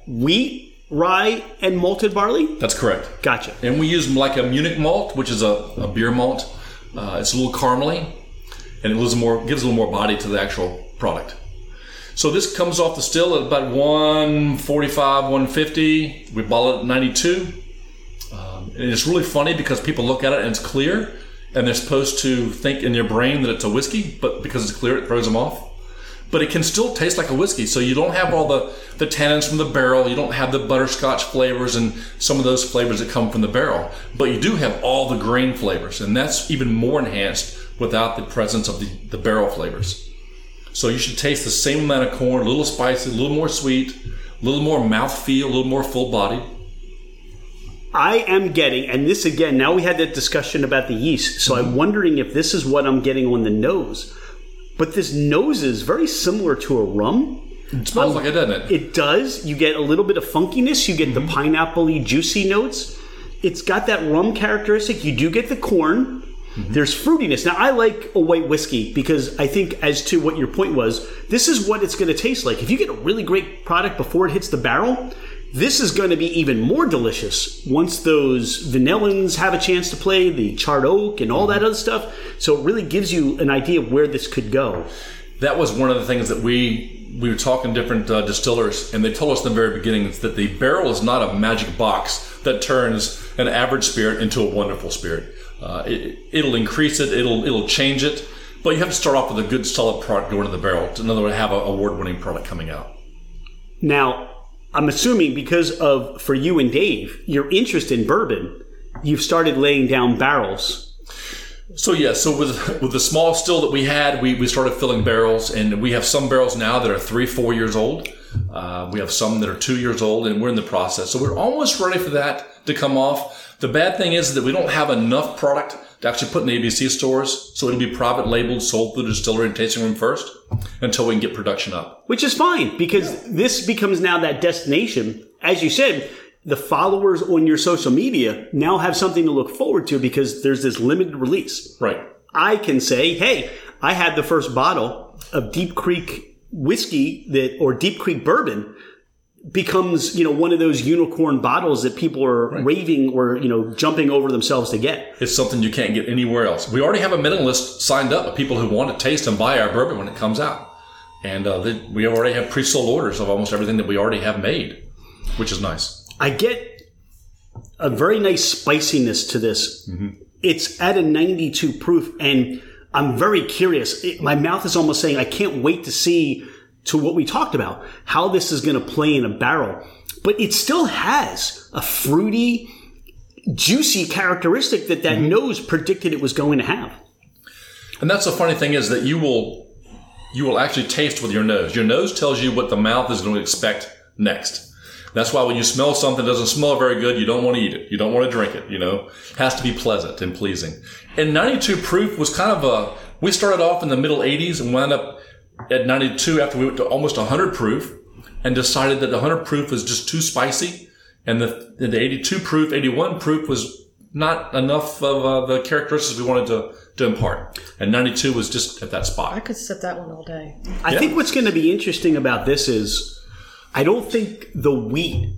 wheat, rye, and malted barley. That's correct. Gotcha. And we use like a Munich malt, which is a, a beer malt. Uh, it's a little caramely, and it gives more gives a little more body to the actual product. So this comes off the still at about 145, 150. We bottle it at 92. Um, and it's really funny because people look at it and it's clear, and they're supposed to think in their brain that it's a whiskey, but because it's clear, it throws them off. But it can still taste like a whiskey, so you don't have all the, the tannins from the barrel, you don't have the butterscotch flavors and some of those flavors that come from the barrel, but you do have all the grain flavors, and that's even more enhanced without the presence of the, the barrel flavors. So you should taste the same amount of corn, a little spicy, a little more sweet, a little more mouthfeel, a little more full bodied. I am getting, and this again, now we had that discussion about the yeast, so I'm mm-hmm. wondering if this is what I'm getting on the nose. But this nose is very similar to a rum. It smells like it, doesn't it? It does. You get a little bit of funkiness. You get the mm-hmm. pineapple juicy notes. It's got that rum characteristic. You do get the corn. There's fruitiness. Now, I like a white whiskey because I think, as to what your point was, this is what it's going to taste like. If you get a really great product before it hits the barrel, this is going to be even more delicious once those vanillins have a chance to play, the charred oak and all that other stuff. So it really gives you an idea of where this could go. that was one of the things that we we were talking to different uh, distillers, and they told us in the very beginning that the barrel is not a magic box that turns an average spirit into a wonderful spirit. Uh, it, it'll increase it, it'll it'll change it, but you have to start off with a good solid product going to the barrel. In other words, have an award-winning product coming out. Now, I'm assuming because of for you and Dave, your interest in bourbon, you've started laying down barrels. So yeah, so with with the small still that we had, we, we started filling barrels, and we have some barrels now that are three, four years old. Uh, we have some that are two years old, and we're in the process. So we're almost ready for that to come off. The bad thing is that we don't have enough product to actually put in the ABC stores, so it'll be private labeled, sold through the distillery and tasting room first until we can get production up. Which is fine because this becomes now that destination. As you said, the followers on your social media now have something to look forward to because there's this limited release. Right. I can say, hey, I had the first bottle of Deep Creek whiskey that, or Deep Creek bourbon becomes, you know, one of those unicorn bottles that people are raving or, you know, jumping over themselves to get. It's something you can't get anywhere else. We already have a mailing list signed up of people who want to taste and buy our bourbon when it comes out. And uh, they, we already have pre-sold orders of almost everything that we already have made, which is nice. I get a very nice spiciness to this. It's at a 92 proof, and I'm very curious. It- my mouth is almost saying, I can't wait to see to what we talked about, how this is going to play in a barrel. But it still has a fruity, juicy characteristic that that mm-hmm. nose predicted it was going to have. And that's the funny thing is that you will you will actually taste with your nose. Your nose tells you what the mouth is going to expect next. That's why when you smell something that doesn't smell very good, you don't want to eat it. You don't want to drink it. You know, it has to be pleasant and pleasing. And 92 proof was kind of a. We started off in the middle 80s and wound up at 92 after we went to almost 100 proof, and decided that the 100 proof was just too spicy, and the the 82 proof, 81 proof was not enough of uh, the characteristics we wanted to to impart. And 92 was just at that spot. I could sip that one all day. I Yeah. think what's going to be interesting about this is I don't think the wheat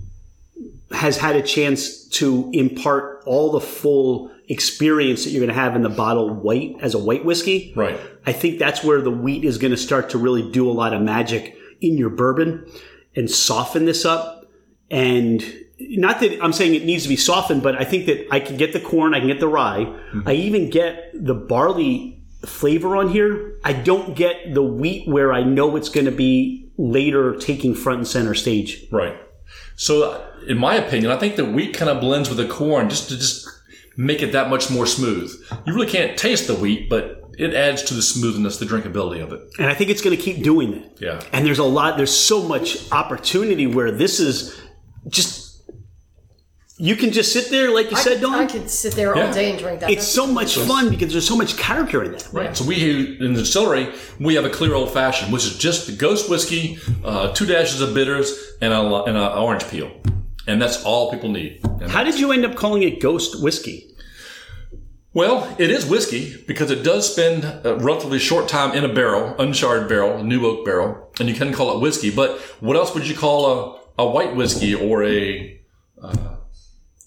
has had a chance to impart all the full experience that you're going to have in the bottle white as a white whiskey. Right. I think that's where the wheat is going to start to really do a lot of magic in your bourbon and soften this up. And not that I'm saying it needs to be softened, but I think that I can get the corn, I can get the rye, mm-hmm. I even get the barley flavor on here. I don't get the wheat where I know it's going to be later taking front and center stage. Right. So, in my opinion, I think the wheat kind of blends with the corn just to just make it that much more smooth. You really can't taste the wheat, but it adds to the smoothness, the drinkability of it. And I think it's going to keep doing that. Yeah. And there's a lot, there's so much opportunity where this is just, you can just sit there, like you I said, could, Dawn. I could sit there Yeah. all day and drink that. it's so much fun because there's so much character in that. Right. So we in the distillery we have a clear old fashioned, which is just the ghost whiskey, uh, two dashes of bitters, and a and a orange peel, and that's all people need. And- How did you end up calling it ghost whiskey? well, it is whiskey because it does spend a relatively short time in a barrel, uncharred barrel, new oak barrel, and you can call it whiskey. But what else would you call a, a white whiskey or a uh,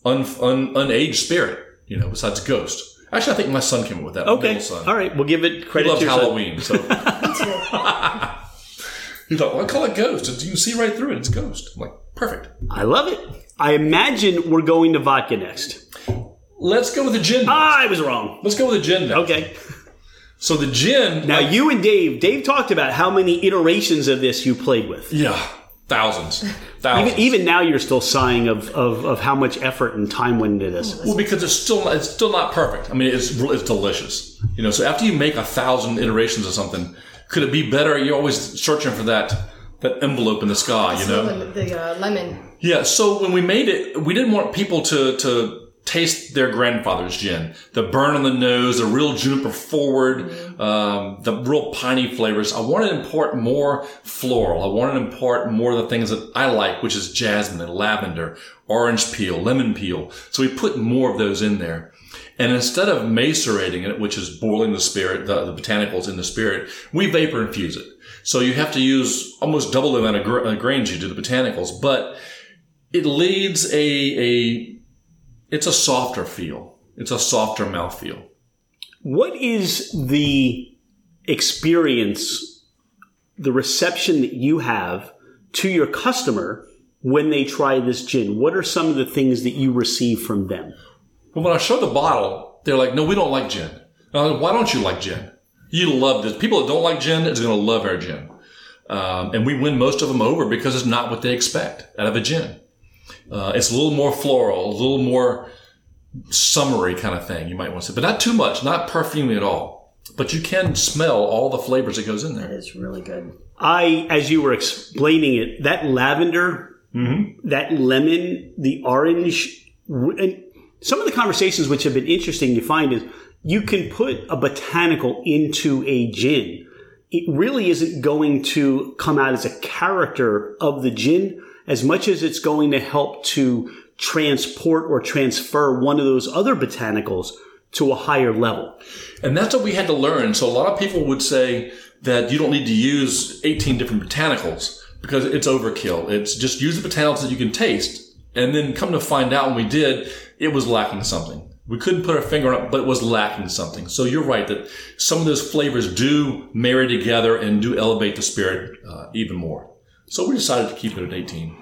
un, un, unaged spirit? You know, besides ghost. Actually, I think my son came up with that. Okay. middle son. All right. We'll give it He credit loves to your son. Halloween, so. He's like, well, I call it Ghost. You can see right through it. It's Ghost. I'm like, perfect. I love it. I imagine we're going to vodka next. Let's go with the gin. Ah, I was wrong. Let's go with the gin now. Okay. So the gin. Now, like- you and Dave, Dave talked about how many iterations of this you played with. yeah, thousands, thousands. Even, even now, you're still sighing of, of, of how much effort and time went into this. well, because it's still it's still not perfect. I mean, it's it's delicious. You know, so after you make a thousand iterations of something, could it be better? You're always searching for that that envelope in the sky. You know. the, the uh, lemon. Yeah, so when we made it, we didn't want people to, to taste their grandfather's gin. The burn on the nose, the real juniper forward, um, the real piney flavors. I wanted to impart more floral. I wanted to impart more of the things that I like, which is jasmine and lavender, orange peel, lemon peel. So we put more of those in there. And instead of macerating it, which is boiling the spirit, the, the botanicals in the spirit, we vapor infuse it. So you have to use almost double the amount of uh, grains you do the botanicals, but it leads a a it's a softer feel. It's a softer mouthfeel. What is the experience, the reception that you have to your customer when they try this gin? What are some of the things that you receive from them? Well, when I show the bottle, they're like, "No, we don't like gin." Like, Why don't you like gin? You love this. People that don't like gin is going to love our gin, um, and we win most of them over because it's not what they expect out of a gin. Uh, it's a little more floral, a little more summery kind of thing. You might want to say, but not too much, not perfumey at all. But you can smell all the flavors that goes in there. It's really good. I, as you were explaining it, that lavender, that lemon, the orange, and some of the conversations which have been interesting you find is you can put a botanical into a gin. It really isn't going to come out as a character of the gin as much as it's going to help to transport or transfer one of those other botanicals to a higher level. And that's what we had to learn. So a lot of people would say that you don't need to use 18 different botanicals because it's overkill. It's just use the botanicals that you can taste. And then come to find out when we did, it was lacking something. We couldn't put our finger on it, but it was lacking something. So you're right that some of those flavors do marry together and do elevate the spirit uh, even more. So we decided to keep it at 18.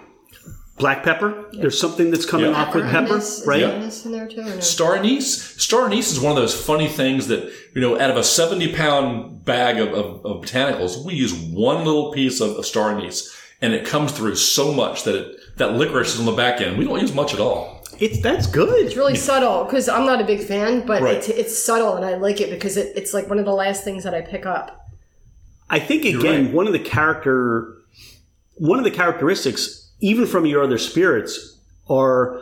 Black pepper. There's something that's coming Yeah. off with pepper, Anise- is right? anise in there too? No? Star anise. Star anise is one of those funny things that, you know, out of a 70 pound bag of, of, of botanicals, we use one little piece of, of star anise and it comes through so much that it, that licorice is on the back end. We don't use much at all. It's that's good. It's really subtle because I'm not a big fan, but Right. it's, it's subtle and I like it because it, it's like one of the last things that I pick up. I think again, right. one of the character, one of the characteristics, even from your other spirits, are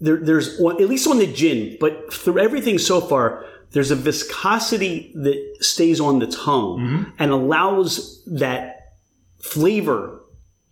there. There's one- at least on the gin, but through everything so far, there's a viscosity that stays on the tongue Mm-hmm. and allows that flavor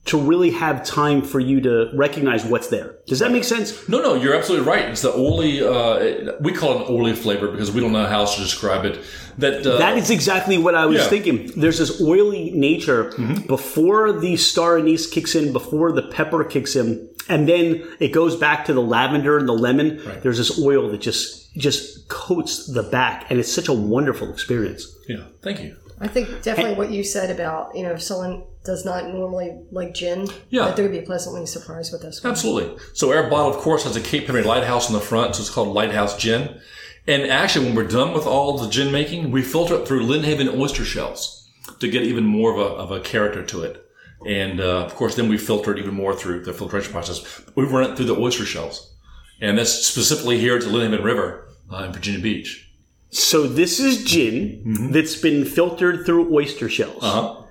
to really have time for you to recognize what's there. Does that make sense? No, no, you're absolutely right. It's the oily, uh, we call it an oily flavor because we don't know how else to describe it. That, uh, That is exactly what I was Yeah. thinking. There's this oily nature Mm-hmm. before the star anise kicks in, before the pepper kicks in, and then it goes back to the lavender and the lemon. There's this oil that just just coats the back, and it's such a wonderful experience. yeah, thank you. I think definitely what you said about, you know, if someone does not normally like gin, Yeah. that they would be pleasantly surprised with this one. Absolutely. So our bottle, of course, has a Cape Henry lighthouse in the front, so it's called Lighthouse Gin. And actually, when we're done with all the gin making, we filter it through Lynnhaven oyster shells to get even more of a, of a character to it. And uh, of course, then we filter it even more through the filtration process. We run it through the oyster shells, and that's specifically here at the Lynnhaven River uh, in Virginia Beach. So this is gin that's been filtered through oyster shells Mm-hmm. Uh-huh.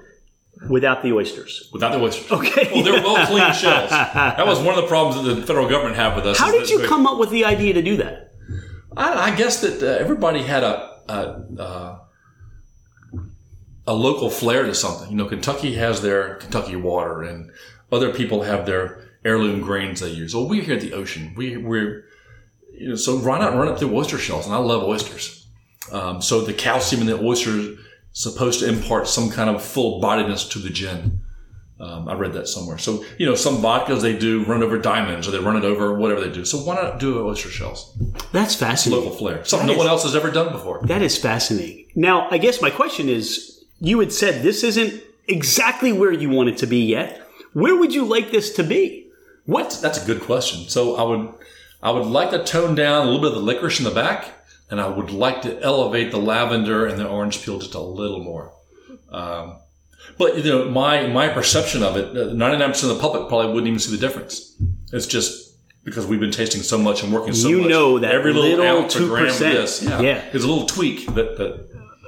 Without the oysters. Without the oysters. Okay. Well, they're well clean shells. That was one of the problems that the federal government had with us. How did you come up with the idea to do that? I, I guess that uh, everybody had a, a uh, a local flair to something. You know, Kentucky has their Kentucky water, and other people have their heirloom grains they use. Well, we're here at the ocean. We we're you know, so why not run it through oyster shells? And I love oysters. Um, so the calcium in the oyster is supposed to impart some kind of full bodiness to the gin. Um, I read that somewhere. So, you know, some vodkas they do run over diamonds or they run it over whatever they do. So why not do oyster shells? That's fascinating. local flair. Something That no one else has ever done before. That is fascinating. Now, I guess my question is you had said this isn't exactly where you want it to be yet. Where would you like this to be? What? That's a good question. So I would, I would like to tone down a little bit of the licorice in the back, and I would like to elevate the lavender and the orange peel just a little more. Um, but you know, my my perception of it, ninety nine percent of the public probably wouldn't even see the difference. It's just because we've been tasting so much and working so You much. know that every little, little ounce or gram of 2%. this, yeah, Yeah. is a little tweak that that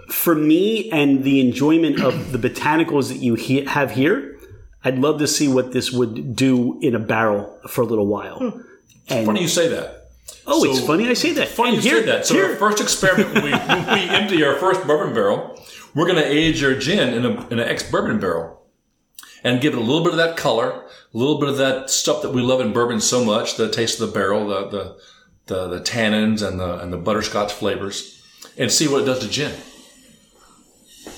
For me and the enjoyment of the botanicals that you he- have here, I'd love to see what this would do in a barrel for a little while. And funny you say that. Oh, it's funny I say that. Funny And you here- said that. So here- our first experiment, when we, when we empty our first bourbon barrel, we're going to age our gin in, a, in an ex-bourbon barrel and give it a little bit of that color, a little bit of that stuff that we love in bourbon so much, the taste of the barrel, the, the, the, the tannins and the, and the butterscotch flavors, and see what it does to gin.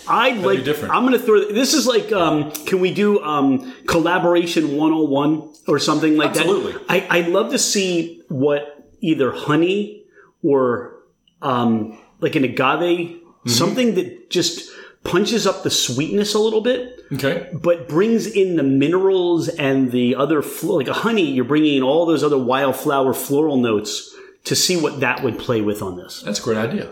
I'd be like. different. I'm going to throw. This is like. Um, can we do um, collaboration 101 or something like Absolutely. that? Absolutely. I I love to see what either honey or um, like an agave, Mm-hmm. something that just punches up the sweetness a little bit, Okay. but brings in the minerals and the other fl- like a honey. You're bringing in all those other wildflower floral notes to see what that would play with on this. That's a great idea.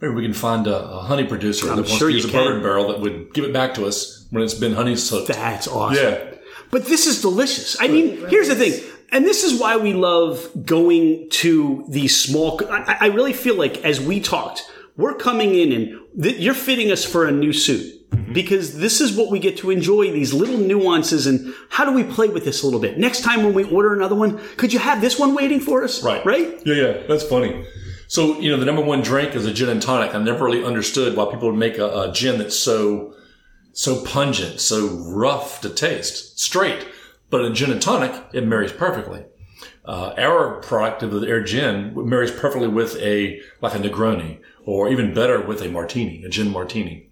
Maybe we can find a, a honey producer that wants sure to use a can. bourbon barrel that would give it back to us when it's been honey soaked. That's awesome. Yeah. But this is delicious. I mean, here's the thing. And this is why we love going to these small. I, I really feel like as we talked, we're coming in and th- you're fitting us for a new suit mm-hmm. because this is what we get to enjoy these little nuances and how do we play with this a little bit. Next time when we order another one, could you have this one waiting for us? Right. Right? Yeah, yeah. That's funny. So, you know, the number one drink is a gin and tonic. I never really understood why people would make a, a gin that's so, so pungent, so rough to taste, straight. But in gin and tonic, it marries perfectly. Uh, our product of the air gin marries perfectly with a, like a Negroni, or even better with a martini, a gin martini.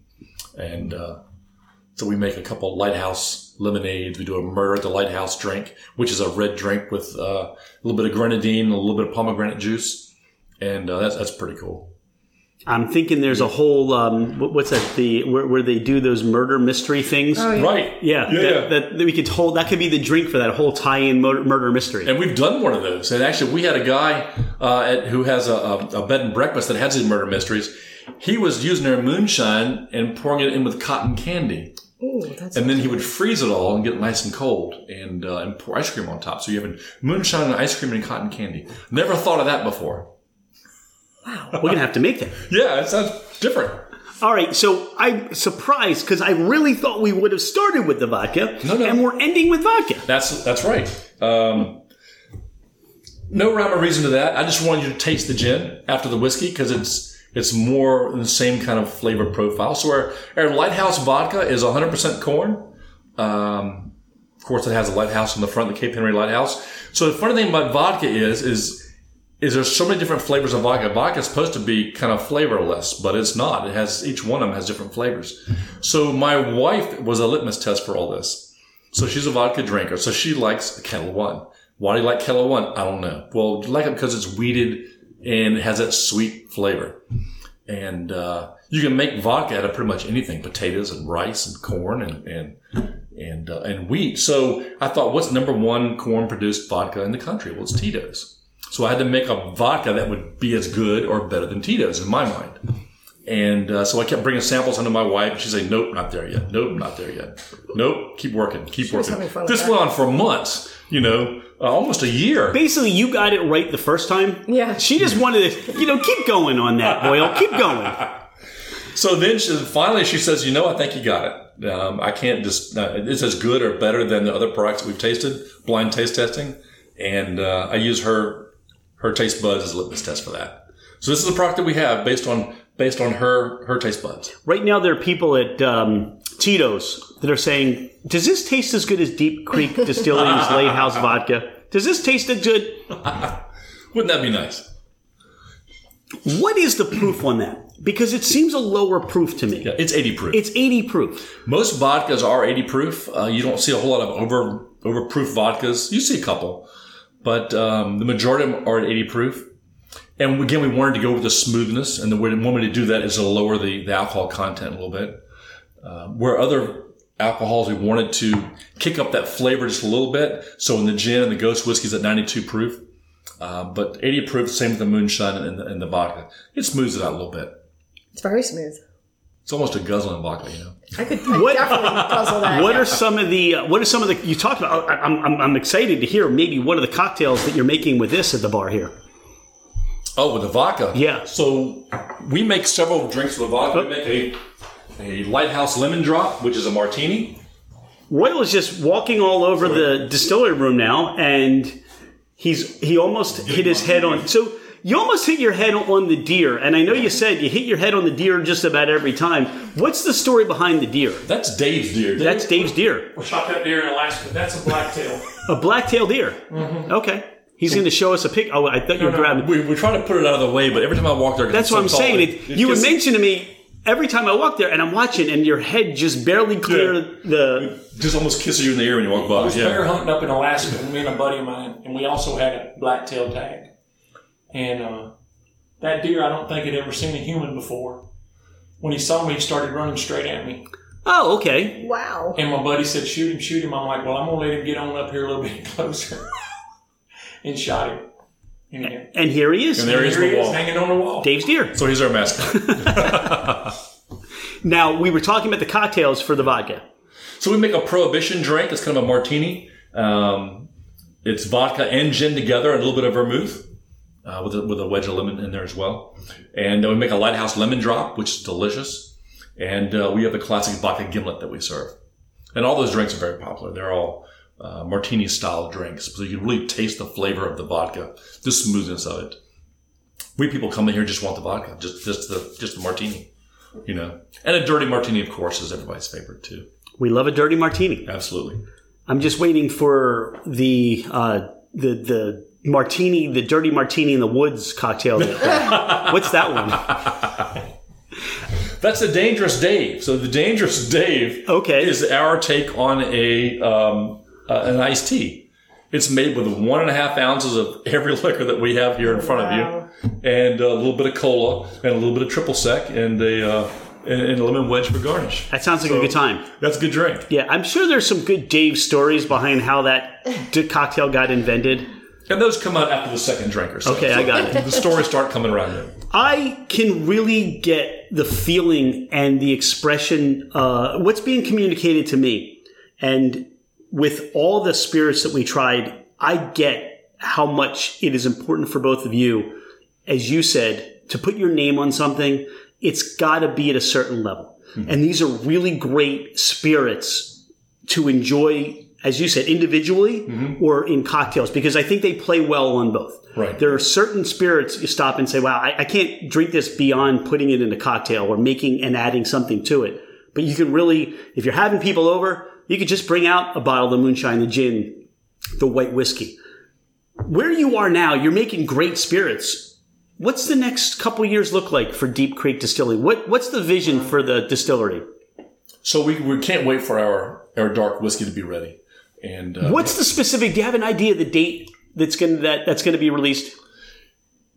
And, uh, so we make a couple lighthouse lemonades. We do a murder at the lighthouse drink, which is a red drink with uh, a little bit of grenadine, a little bit of pomegranate juice, and uh, that's that's pretty cool. I'm thinking there's a whole um, what- what's that the where, where they do those murder mystery things. Oh, yeah. Right. Yeah, Yeah. that, yeah. That, that we could hold. That could be the drink for that whole tie-in murder, murder mystery. And we've done one of those. And actually, we had a guy uh, at, who has a, a, a bed and breakfast that has these murder mysteries. He was using their moonshine and pouring it in with cotton candy. Ooh, that's And then he would freeze it all and get it nice and cold and, uh, and pour ice cream on top. So you have moonshine and ice cream and cotton candy. Never thought of that before. We're gonna have to make that. Yeah, it sounds different. All right, so I'm surprised because I really thought we would have started with the vodka, No, no. and we're ending with vodka. That's that's right. Um, no rhyme or reason to that. I just wanted you to taste the gin after the whiskey because it's it's more the same kind of flavor profile. So our, our Lighthouse vodka is 100% corn. Um, of course, it has a lighthouse on the front, the Cape Henry Lighthouse. So the funny thing about vodka is is is there's so many different flavors of vodka. Vodka is supposed to be kind of flavorless, but it's not. It has each one of them has different flavors. So my wife was a litmus test for all this. So she's a vodka drinker. So she likes Ketel One. Why do you like Ketel One? I don't know. Well, you like it because it's wheated and it has that sweet flavor. And uh, you can make vodka out of pretty much anything: potatoes and rice and corn and and and uh, and wheat. So I thought, what's number one corn produced vodka in the country? Well, it's Tito's. So I had to make a vodka that would be as good or better than Tito's in my mind. And uh, so I kept bringing samples under my wife, and she'd say, "Nope, not there yet. Nope, not there yet. Nope, keep working, keep was working." having fun This went on for months. You know, uh, almost a year. Basically, you got it right the first time. Yeah. She just wanted to, you know, keep going on that, Boyle. Keep going. So then she, finally she says, "You know, I think you got it. Um, I can't just. Uh, it's as good or better than the other products we've tasted, blind taste testing, and uh, I use her her taste buds is a litmus test for that. So this is a product that we have based on based on her her taste buds. Right now, there are people at um, Tito's that are saying, "Does this taste as good as Deep Creek Distilling's Lighthouse Vodka? Does this taste as good?" Wouldn't that be nice? What is the proof on that? Because it seems a lower proof to me. Yeah, it's 80 proof. It's 80 proof. Most vodkas are 80 proof. Uh, you don't see a whole lot of over overproof vodkas. You see a couple, but um, the majority of them are at 80 proof. And again, we wanted to go with the smoothness, and the way one way to do that is to lower the, the alcohol content a little bit. Uh, where other alcohols, we wanted to kick up that flavor just a little bit. So in the gin and the ghost whiskey's at 92 proof, uh, but 80 proof, same with the moonshine and the, and the vodka. It smooths it out a little bit. It's very smooth. It's almost a guzzling vodka, you know. I could I What- definitely puzzle that. What yeah. are some of the? Uh, what are some of the? You talked about. I- I'm, I'm, I'm excited to hear maybe one of the cocktails that you're making with this at the bar here. Oh, with the vodka. Yeah. So we make several drinks with vodka. We make a a lighthouse lemon drop, which is a martini. Royal is just walking all over the distillery room now, and he's he almost hit his head on. So you almost hit your head on the deer, and I know you said you hit your head on the deer just about every time. What's the story behind the deer? That's Dave's deer. That's Dave's deer, We shot that deer in Alaska. That's a blacktail. a black-tailed deer. Mm-hmm. Okay, he's going to show us a pic. Oh, I thought you were grabbing. we, we try to put it out of the way, but every time I walk there, That's it's what so I'm tall, saying. It, It, it you would gets- mention to me every time I walk there, and I'm watching, and your head just barely clear Yeah. the. just almost kisses you in the ear when you walk I by. was bear hunting up in Alaska with me and a buddy of mine, and we also had a blacktail tag. And uh, that deer, I don't think had ever seen a human before. When he saw me, he started running straight at me. Oh, okay. Wow. And my buddy said, "Shoot him, shoot him." I'm like, "Well, I'm gonna let him get on up here a little bit closer," and shot him. And And here he is, And there he is here on he the is, wall. hanging on the wall. Dave's deer. So he's our mascot. Now we were talking about the cocktails for the vodka. so we make a prohibition drink. It's kind of a martini. Um, it's vodka and gin together, and a little bit of vermouth. Uh, with, a, with a wedge of lemon in there as well. And we make a lighthouse lemon drop, which is delicious. And uh, we have the classic vodka gimlet that we serve. And all those drinks are very popular. They're all uh, martini style drinks. So you can really taste the flavor of the vodka, the smoothness of it. We people come in here just want the vodka, just just the just the martini, you know. And a dirty martini, of course, is everybody's favorite too. We love a dirty martini. Absolutely. I'm just waiting for the uh, the the martini, the dirty martini in the woods cocktail. What's that one? That's the Dangerous Dave. So the Dangerous Dave Okay. is our take on a um, uh, an iced tea. It's made with one and a half ounces of every liquor that we have here in front Wow. of you, and a little bit of cola, and a little bit of triple sec, and a uh, and, and a lemon wedge for garnish. That sounds like a good time. That's a good drink. Yeah, I'm sure there's some good Dave stories behind how that d- cocktail got invented. And those come out after the second drink or so. Okay, I got it. The stories start coming around then. I can really get the feeling and the expression, uh, what's being communicated to me. And with all the spirits that we tried, I get how much it is important for both of you, as you said, to put your name on something. It's got to be at a certain level. And these are really great spirits to enjoy, as you said, individually mm-hmm. or in cocktails, because I think they play well on both. Right. There are certain spirits you stop and say, wow, I, I can't drink this beyond putting it in a cocktail or making and adding something to it. But you can really, if you're having people over, you could just bring out a bottle of the moonshine, the gin, the white whiskey. Where you are now, you're making great spirits. What's the next couple years look like for Deep Creek Distilling? What What's the vision for the distillery? So we, we can't wait for our, our dark whiskey to be ready. And uh, What's the specific? Do you have an idea of the date that's going that that's going to be released?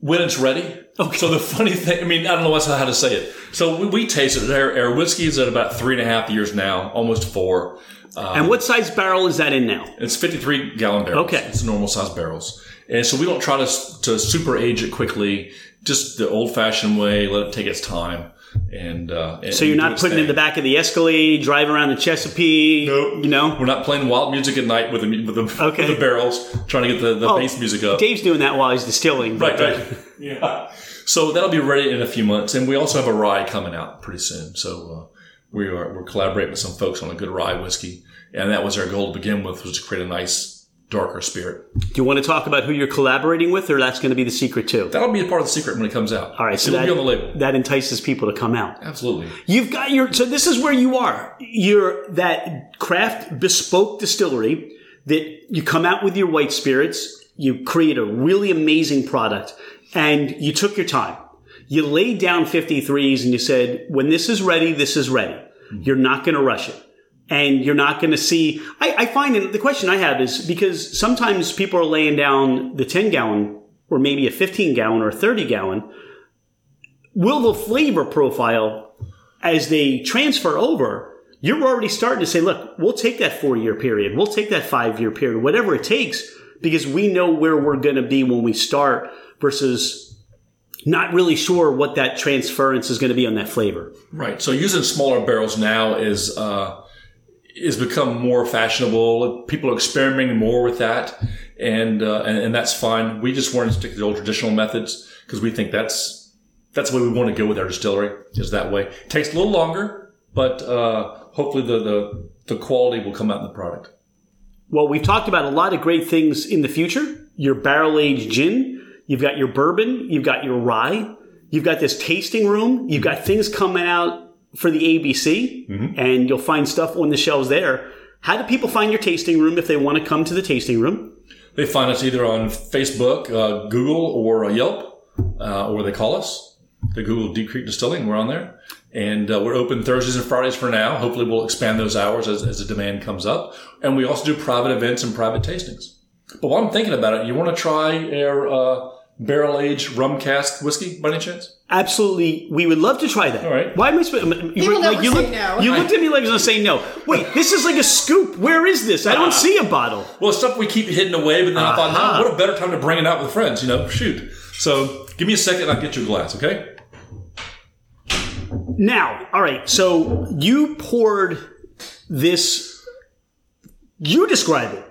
when it's ready. Okay. So the funny thing, I mean, I don't know what's how to say it. So we, we tasted it. Our, our whiskey is at about three and a half years now, almost four. and what size barrel is that in now? It's 53 gallon barrels. Okay. It's normal size barrels. And so we don't try to, to super age it quickly, just the old fashioned way, let it take its time. And, uh, and So you're not putting in the back of the Escalade, drive around the Chesapeake. Nope. You know, We're not playing wild music at night with the, with the, Okay. with the barrels, trying to get the, the Oh, bass music up. Dave's doing that while he's distilling. Right, but, uh, right. Yeah. So that'll be ready in a few months, and we also have a rye coming out pretty soon. So uh, we are we're collaborating with some folks on a good rye whiskey, and that was our goal to begin with, was to create a nice darker spirit. Do you want to talk about who you're collaborating with, or that's going to be the secret too? That'll be a part of the secret when it comes out. All right, so it'll that, be on the label. that entices people to come out. Absolutely. You've got your so this is where you are. You're that craft bespoke distillery that you come out with your white spirits, you create a really amazing product, and you took your time. You laid down 53s and you said, when this is ready, this is ready. You're not going to rush it. And you're not going to see. I, I find and the question I have is because sometimes people are laying down the 10 gallon or maybe a 15 gallon or a 30 gallon. Will the flavor profile as they transfer over, you're already starting to say, look, we'll take that four year period. We'll take that five year period, whatever it takes, because we know where we're going to be when we start versus not really sure what that transference is going to be on that flavor. Right. So using smaller barrels now is uh, is become more fashionable. People are experimenting more with that, and uh, and, and that's fine. We just want to stick to the old traditional methods because we think that's that's the way we want to go with our distillery. Is that way? It takes a little longer, but uh, hopefully the, the the quality will come out in the product. Well, we've talked about a lot of great things in the future. Your barrel aged gin, you've got your bourbon, you've got your rye, you've got this tasting room, you've got things coming out for the ABC, and you'll find stuff on the shelves there. How do people find your tasting room if they want to come to the tasting room? They find us either on Facebook, uh, Google, or uh, Yelp, uh, or they call us. They Google Deep Creek Distilling. We're on there. And uh, we're open Thursdays and Fridays for now. Hopefully, we'll expand those hours as, as the demand comes up. And we also do private events and private tastings. But while I'm thinking about it, you want to try our uh, barrel aged rum cask whiskey by any chance? Absolutely, we would love to try that. All right. Why am I? Sp- you, He will never you say looked, no. You looked at me like I was going to say no. Wait, this is like a scoop. Where is this? I don't ah. see a bottle. Well, stuff we keep hidden away, but then I thought, no, uh-huh. what a better time to bring it out with friends, you know? Shoot. So give me a second, I'll get you a glass, okay? Now, all right. So you poured this. You describe it.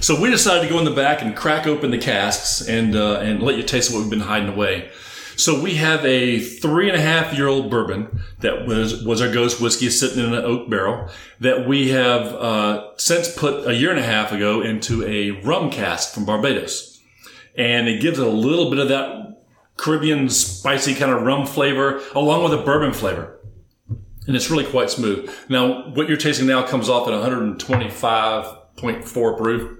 So we decided to go in the back and crack open the casks and uh, and let you taste what we've been hiding away. So we have a three and a half year old bourbon that was was our ghost whiskey sitting in an oak barrel that we have uh, since put a year and a half ago into a rum cask from Barbados, and it gives it a little bit of that Caribbean spicy kind of rum flavor along with a bourbon flavor. And it's really quite smooth. Now, what you're tasting now comes off at 125.4 proof.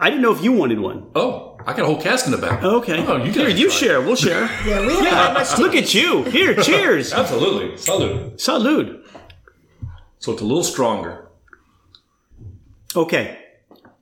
I didn't know if you wanted one. Oh, I got a whole cask in the back. Okay. Oh, you Here, guys you try. share. We'll share. Yeah, we haven't much Look at you. Here, cheers. Absolutely. Salute. Salud. So it's a little stronger. Okay.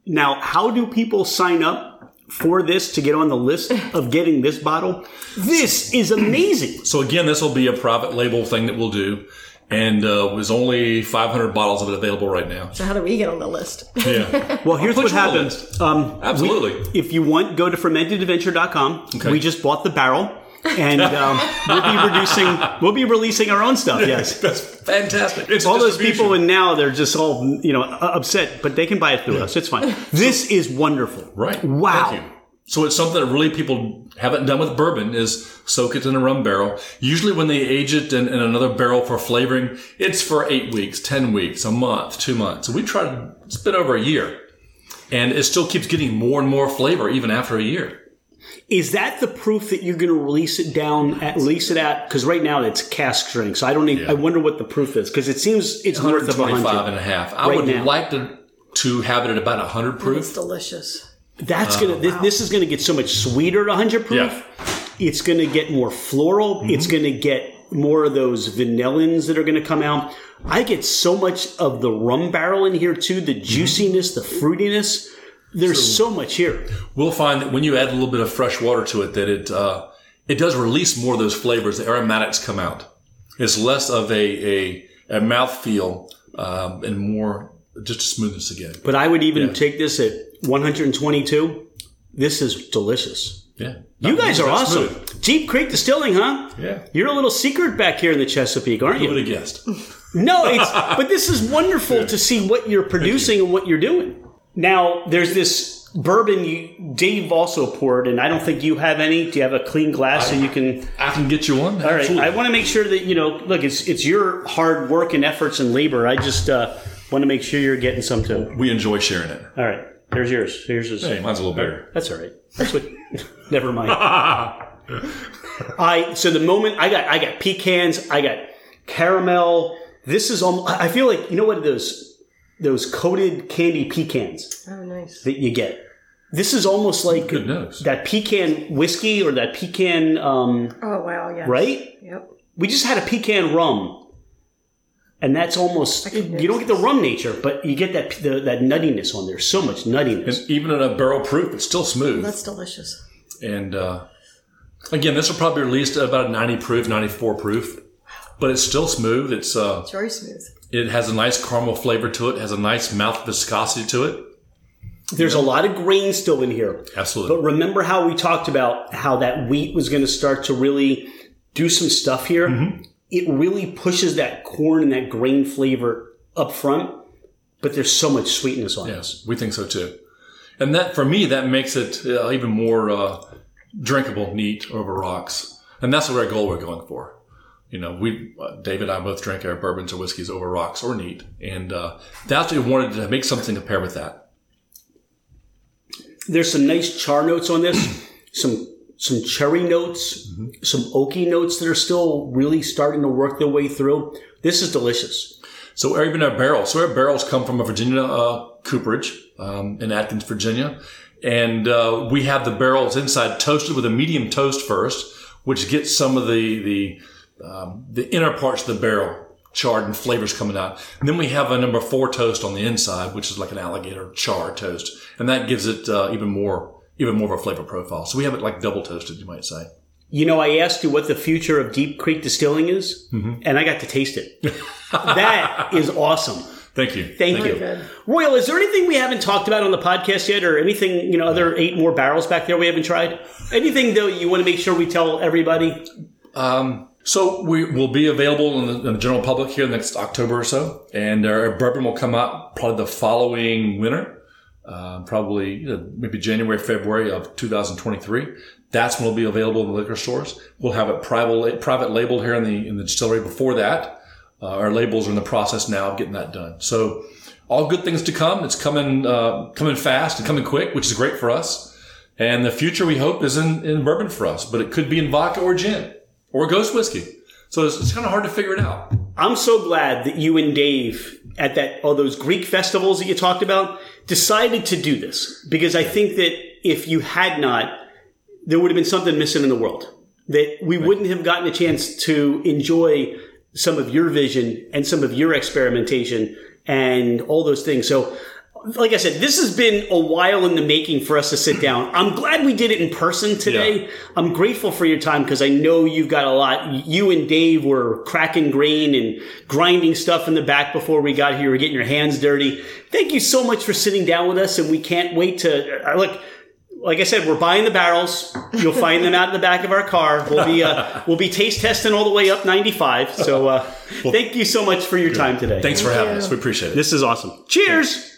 Now, how do people sign up for this to get on the list of getting this bottle? This is amazing. So again, this will be a private label thing that we'll do. And uh, there's only 500 bottles of it available right now. So how do we get on the list? Yeah. Well, here's what you on the happens. Um, Absolutely. if you want, go to fermentedadventure.com. Okay. We just bought the barrel. And um, we'll be reducing, we'll be releasing our own stuff. Yes, That's fantastic. It's all those people, and now they're just all you know upset, but they can buy it through us. It's fine. This is wonderful. Right. Wow. Thank you. So it's something that really people haven't done with bourbon is soak it in a rum barrel. Usually when they age it in, in another barrel for flavoring, it's for eight weeks, 10 weeks, a month, two months. And we tried, it's been over a year. And it still keeps getting more and more flavor even after a year. Is that the proof that you're going to release it down at release it at? Because right now it's cask strength, so I don't. Even, I wonder what the proof is because it seems it's north of 125 100. and a half. I right would now. like to, to have it at about 100 proof. It's delicious. That's gonna. This, this is to get so much sweeter at 100 proof. Yeah. It's to get more floral. It's going to get more of those vanillins that are going to come out. I get so much of the rum barrel in here too. The juiciness, the fruitiness. There's so, much here. We'll find that when you add a little bit of fresh water to it, that it uh, it does release more of those flavors. The aromatics come out. It's less of a a, a mouthfeel um, and more just a smoothness again. But I would even take this at 122. This is delicious. Yeah, You guys are awesome. smooth. Deep Creek Distilling, huh? Yeah. You're a little secret back here in the Chesapeake, aren't you? Who would you? have guessed? No, it's but this is wonderful to see what you're producing and what you're doing. Now, there's this bourbon you Dave also poured, and I don't think you have any. Do you have a clean glass so you can? I can get you one. All right. I want to make sure that you know. Look, it's it's your hard work and efforts and labor. I just uh, want to make sure you're getting some too. we enjoy sharing it. All right, there's yours. Here's yours. Hey, mine's a little bigger. That's all right. That's what. never mind. I so the moment I got I got pecans, I got caramel. This is almost. I feel like you know what those those coated candy pecans Oh, nice. that you get. This is almost like Good nose. that pecan whiskey or that pecan, um, Oh, wow. Yeah. right? Yep. We just had a pecan rum, and that's almost you don't get the rum nature, but you get that the, that nuttiness on there. So much nuttiness. Even in a barrel proof, it's still smooth. That's delicious. And uh, again, this will probably be released at about 90 proof, 94 proof, but it's still smooth. It's uh, It's very smooth. it has a nice caramel flavor to it. Has a nice mouth viscosity to it. There's a lot of grain still in here. Absolutely. But remember how we talked about how that wheat was going to start to really do some stuff here? Mm-hmm. It really pushes that corn and that grain flavor up front, but there's so much sweetness on it. Yes, we think so too. And that, for me, that makes it uh, even more uh, drinkable, neat over rocks. And that's the right goal we're going for. You know, we, uh, David and I both drink our bourbons or whiskeys over rocks or neat. And uh, that's what we wanted to make something to pair with that. There's some nice char notes on this, some some cherry notes, Mm-hmm. some oaky notes that are still really starting to work their way through. This is delicious. So even our barrels. So our barrels come from a Virginia uh, cooperage um, in Atkins, Virginia, and uh, we have the barrels inside toasted with a medium toast first, which gets some of the the um, the inner parts of the barrel charred and flavors coming out. And then we have a number four toast on the inside, which is like an alligator char toast, and that gives it uh, even more even more of a flavor profile. So we have it like double toasted, you might say. You know, I asked you what the future of Deep Creek Distilling is, Mm-hmm. and I got to taste it. that is awesome. Thank you. Thank, you. good. Royal, is there anything we haven't talked about on the podcast yet, or anything, you know, other eight more barrels back there we haven't tried? Anything, though, you want to make sure we tell everybody? Um, so we will be available in the, in the general public here next October or so, and our bourbon will come out probably the following winter, uh, probably you know, maybe January, February of 2023. That's when it'll be available in the liquor stores. We'll have it private private labeled here in the in the distillery. Before that, uh, our labels are in the process now of getting that done. So all good things to come. It's coming uh, coming fast and coming quick, which is great for us. And the future we hope is in, in bourbon for us, but it could be in vodka or gin or ghost whiskey. So it's, it's kind of hard to figure it out. I'm so glad that you and Dave at that all those Greek festivals that you talked about decided to do this because I think that if you had not, there would have been something missing in the world that we wouldn't have gotten a chance to enjoy some of your vision and some of your experimentation and all those things. So like I said, this has been a while in the making for us to sit down. I'm glad we did it in person today. Yeah. I'm grateful for your time because I know you've got a lot. You and Dave were cracking grain and grinding stuff in the back before we got here. You were getting your hands dirty. Thank you so much for sitting down with us, and we can't wait to uh, look. Like I said, we're buying the barrels. You'll find them out in the back of our car. We'll be uh, we'll be taste testing all the way up 95. So uh, thank you so much for your time today. Thanks for having you. us. We appreciate it. This is awesome. Cheers.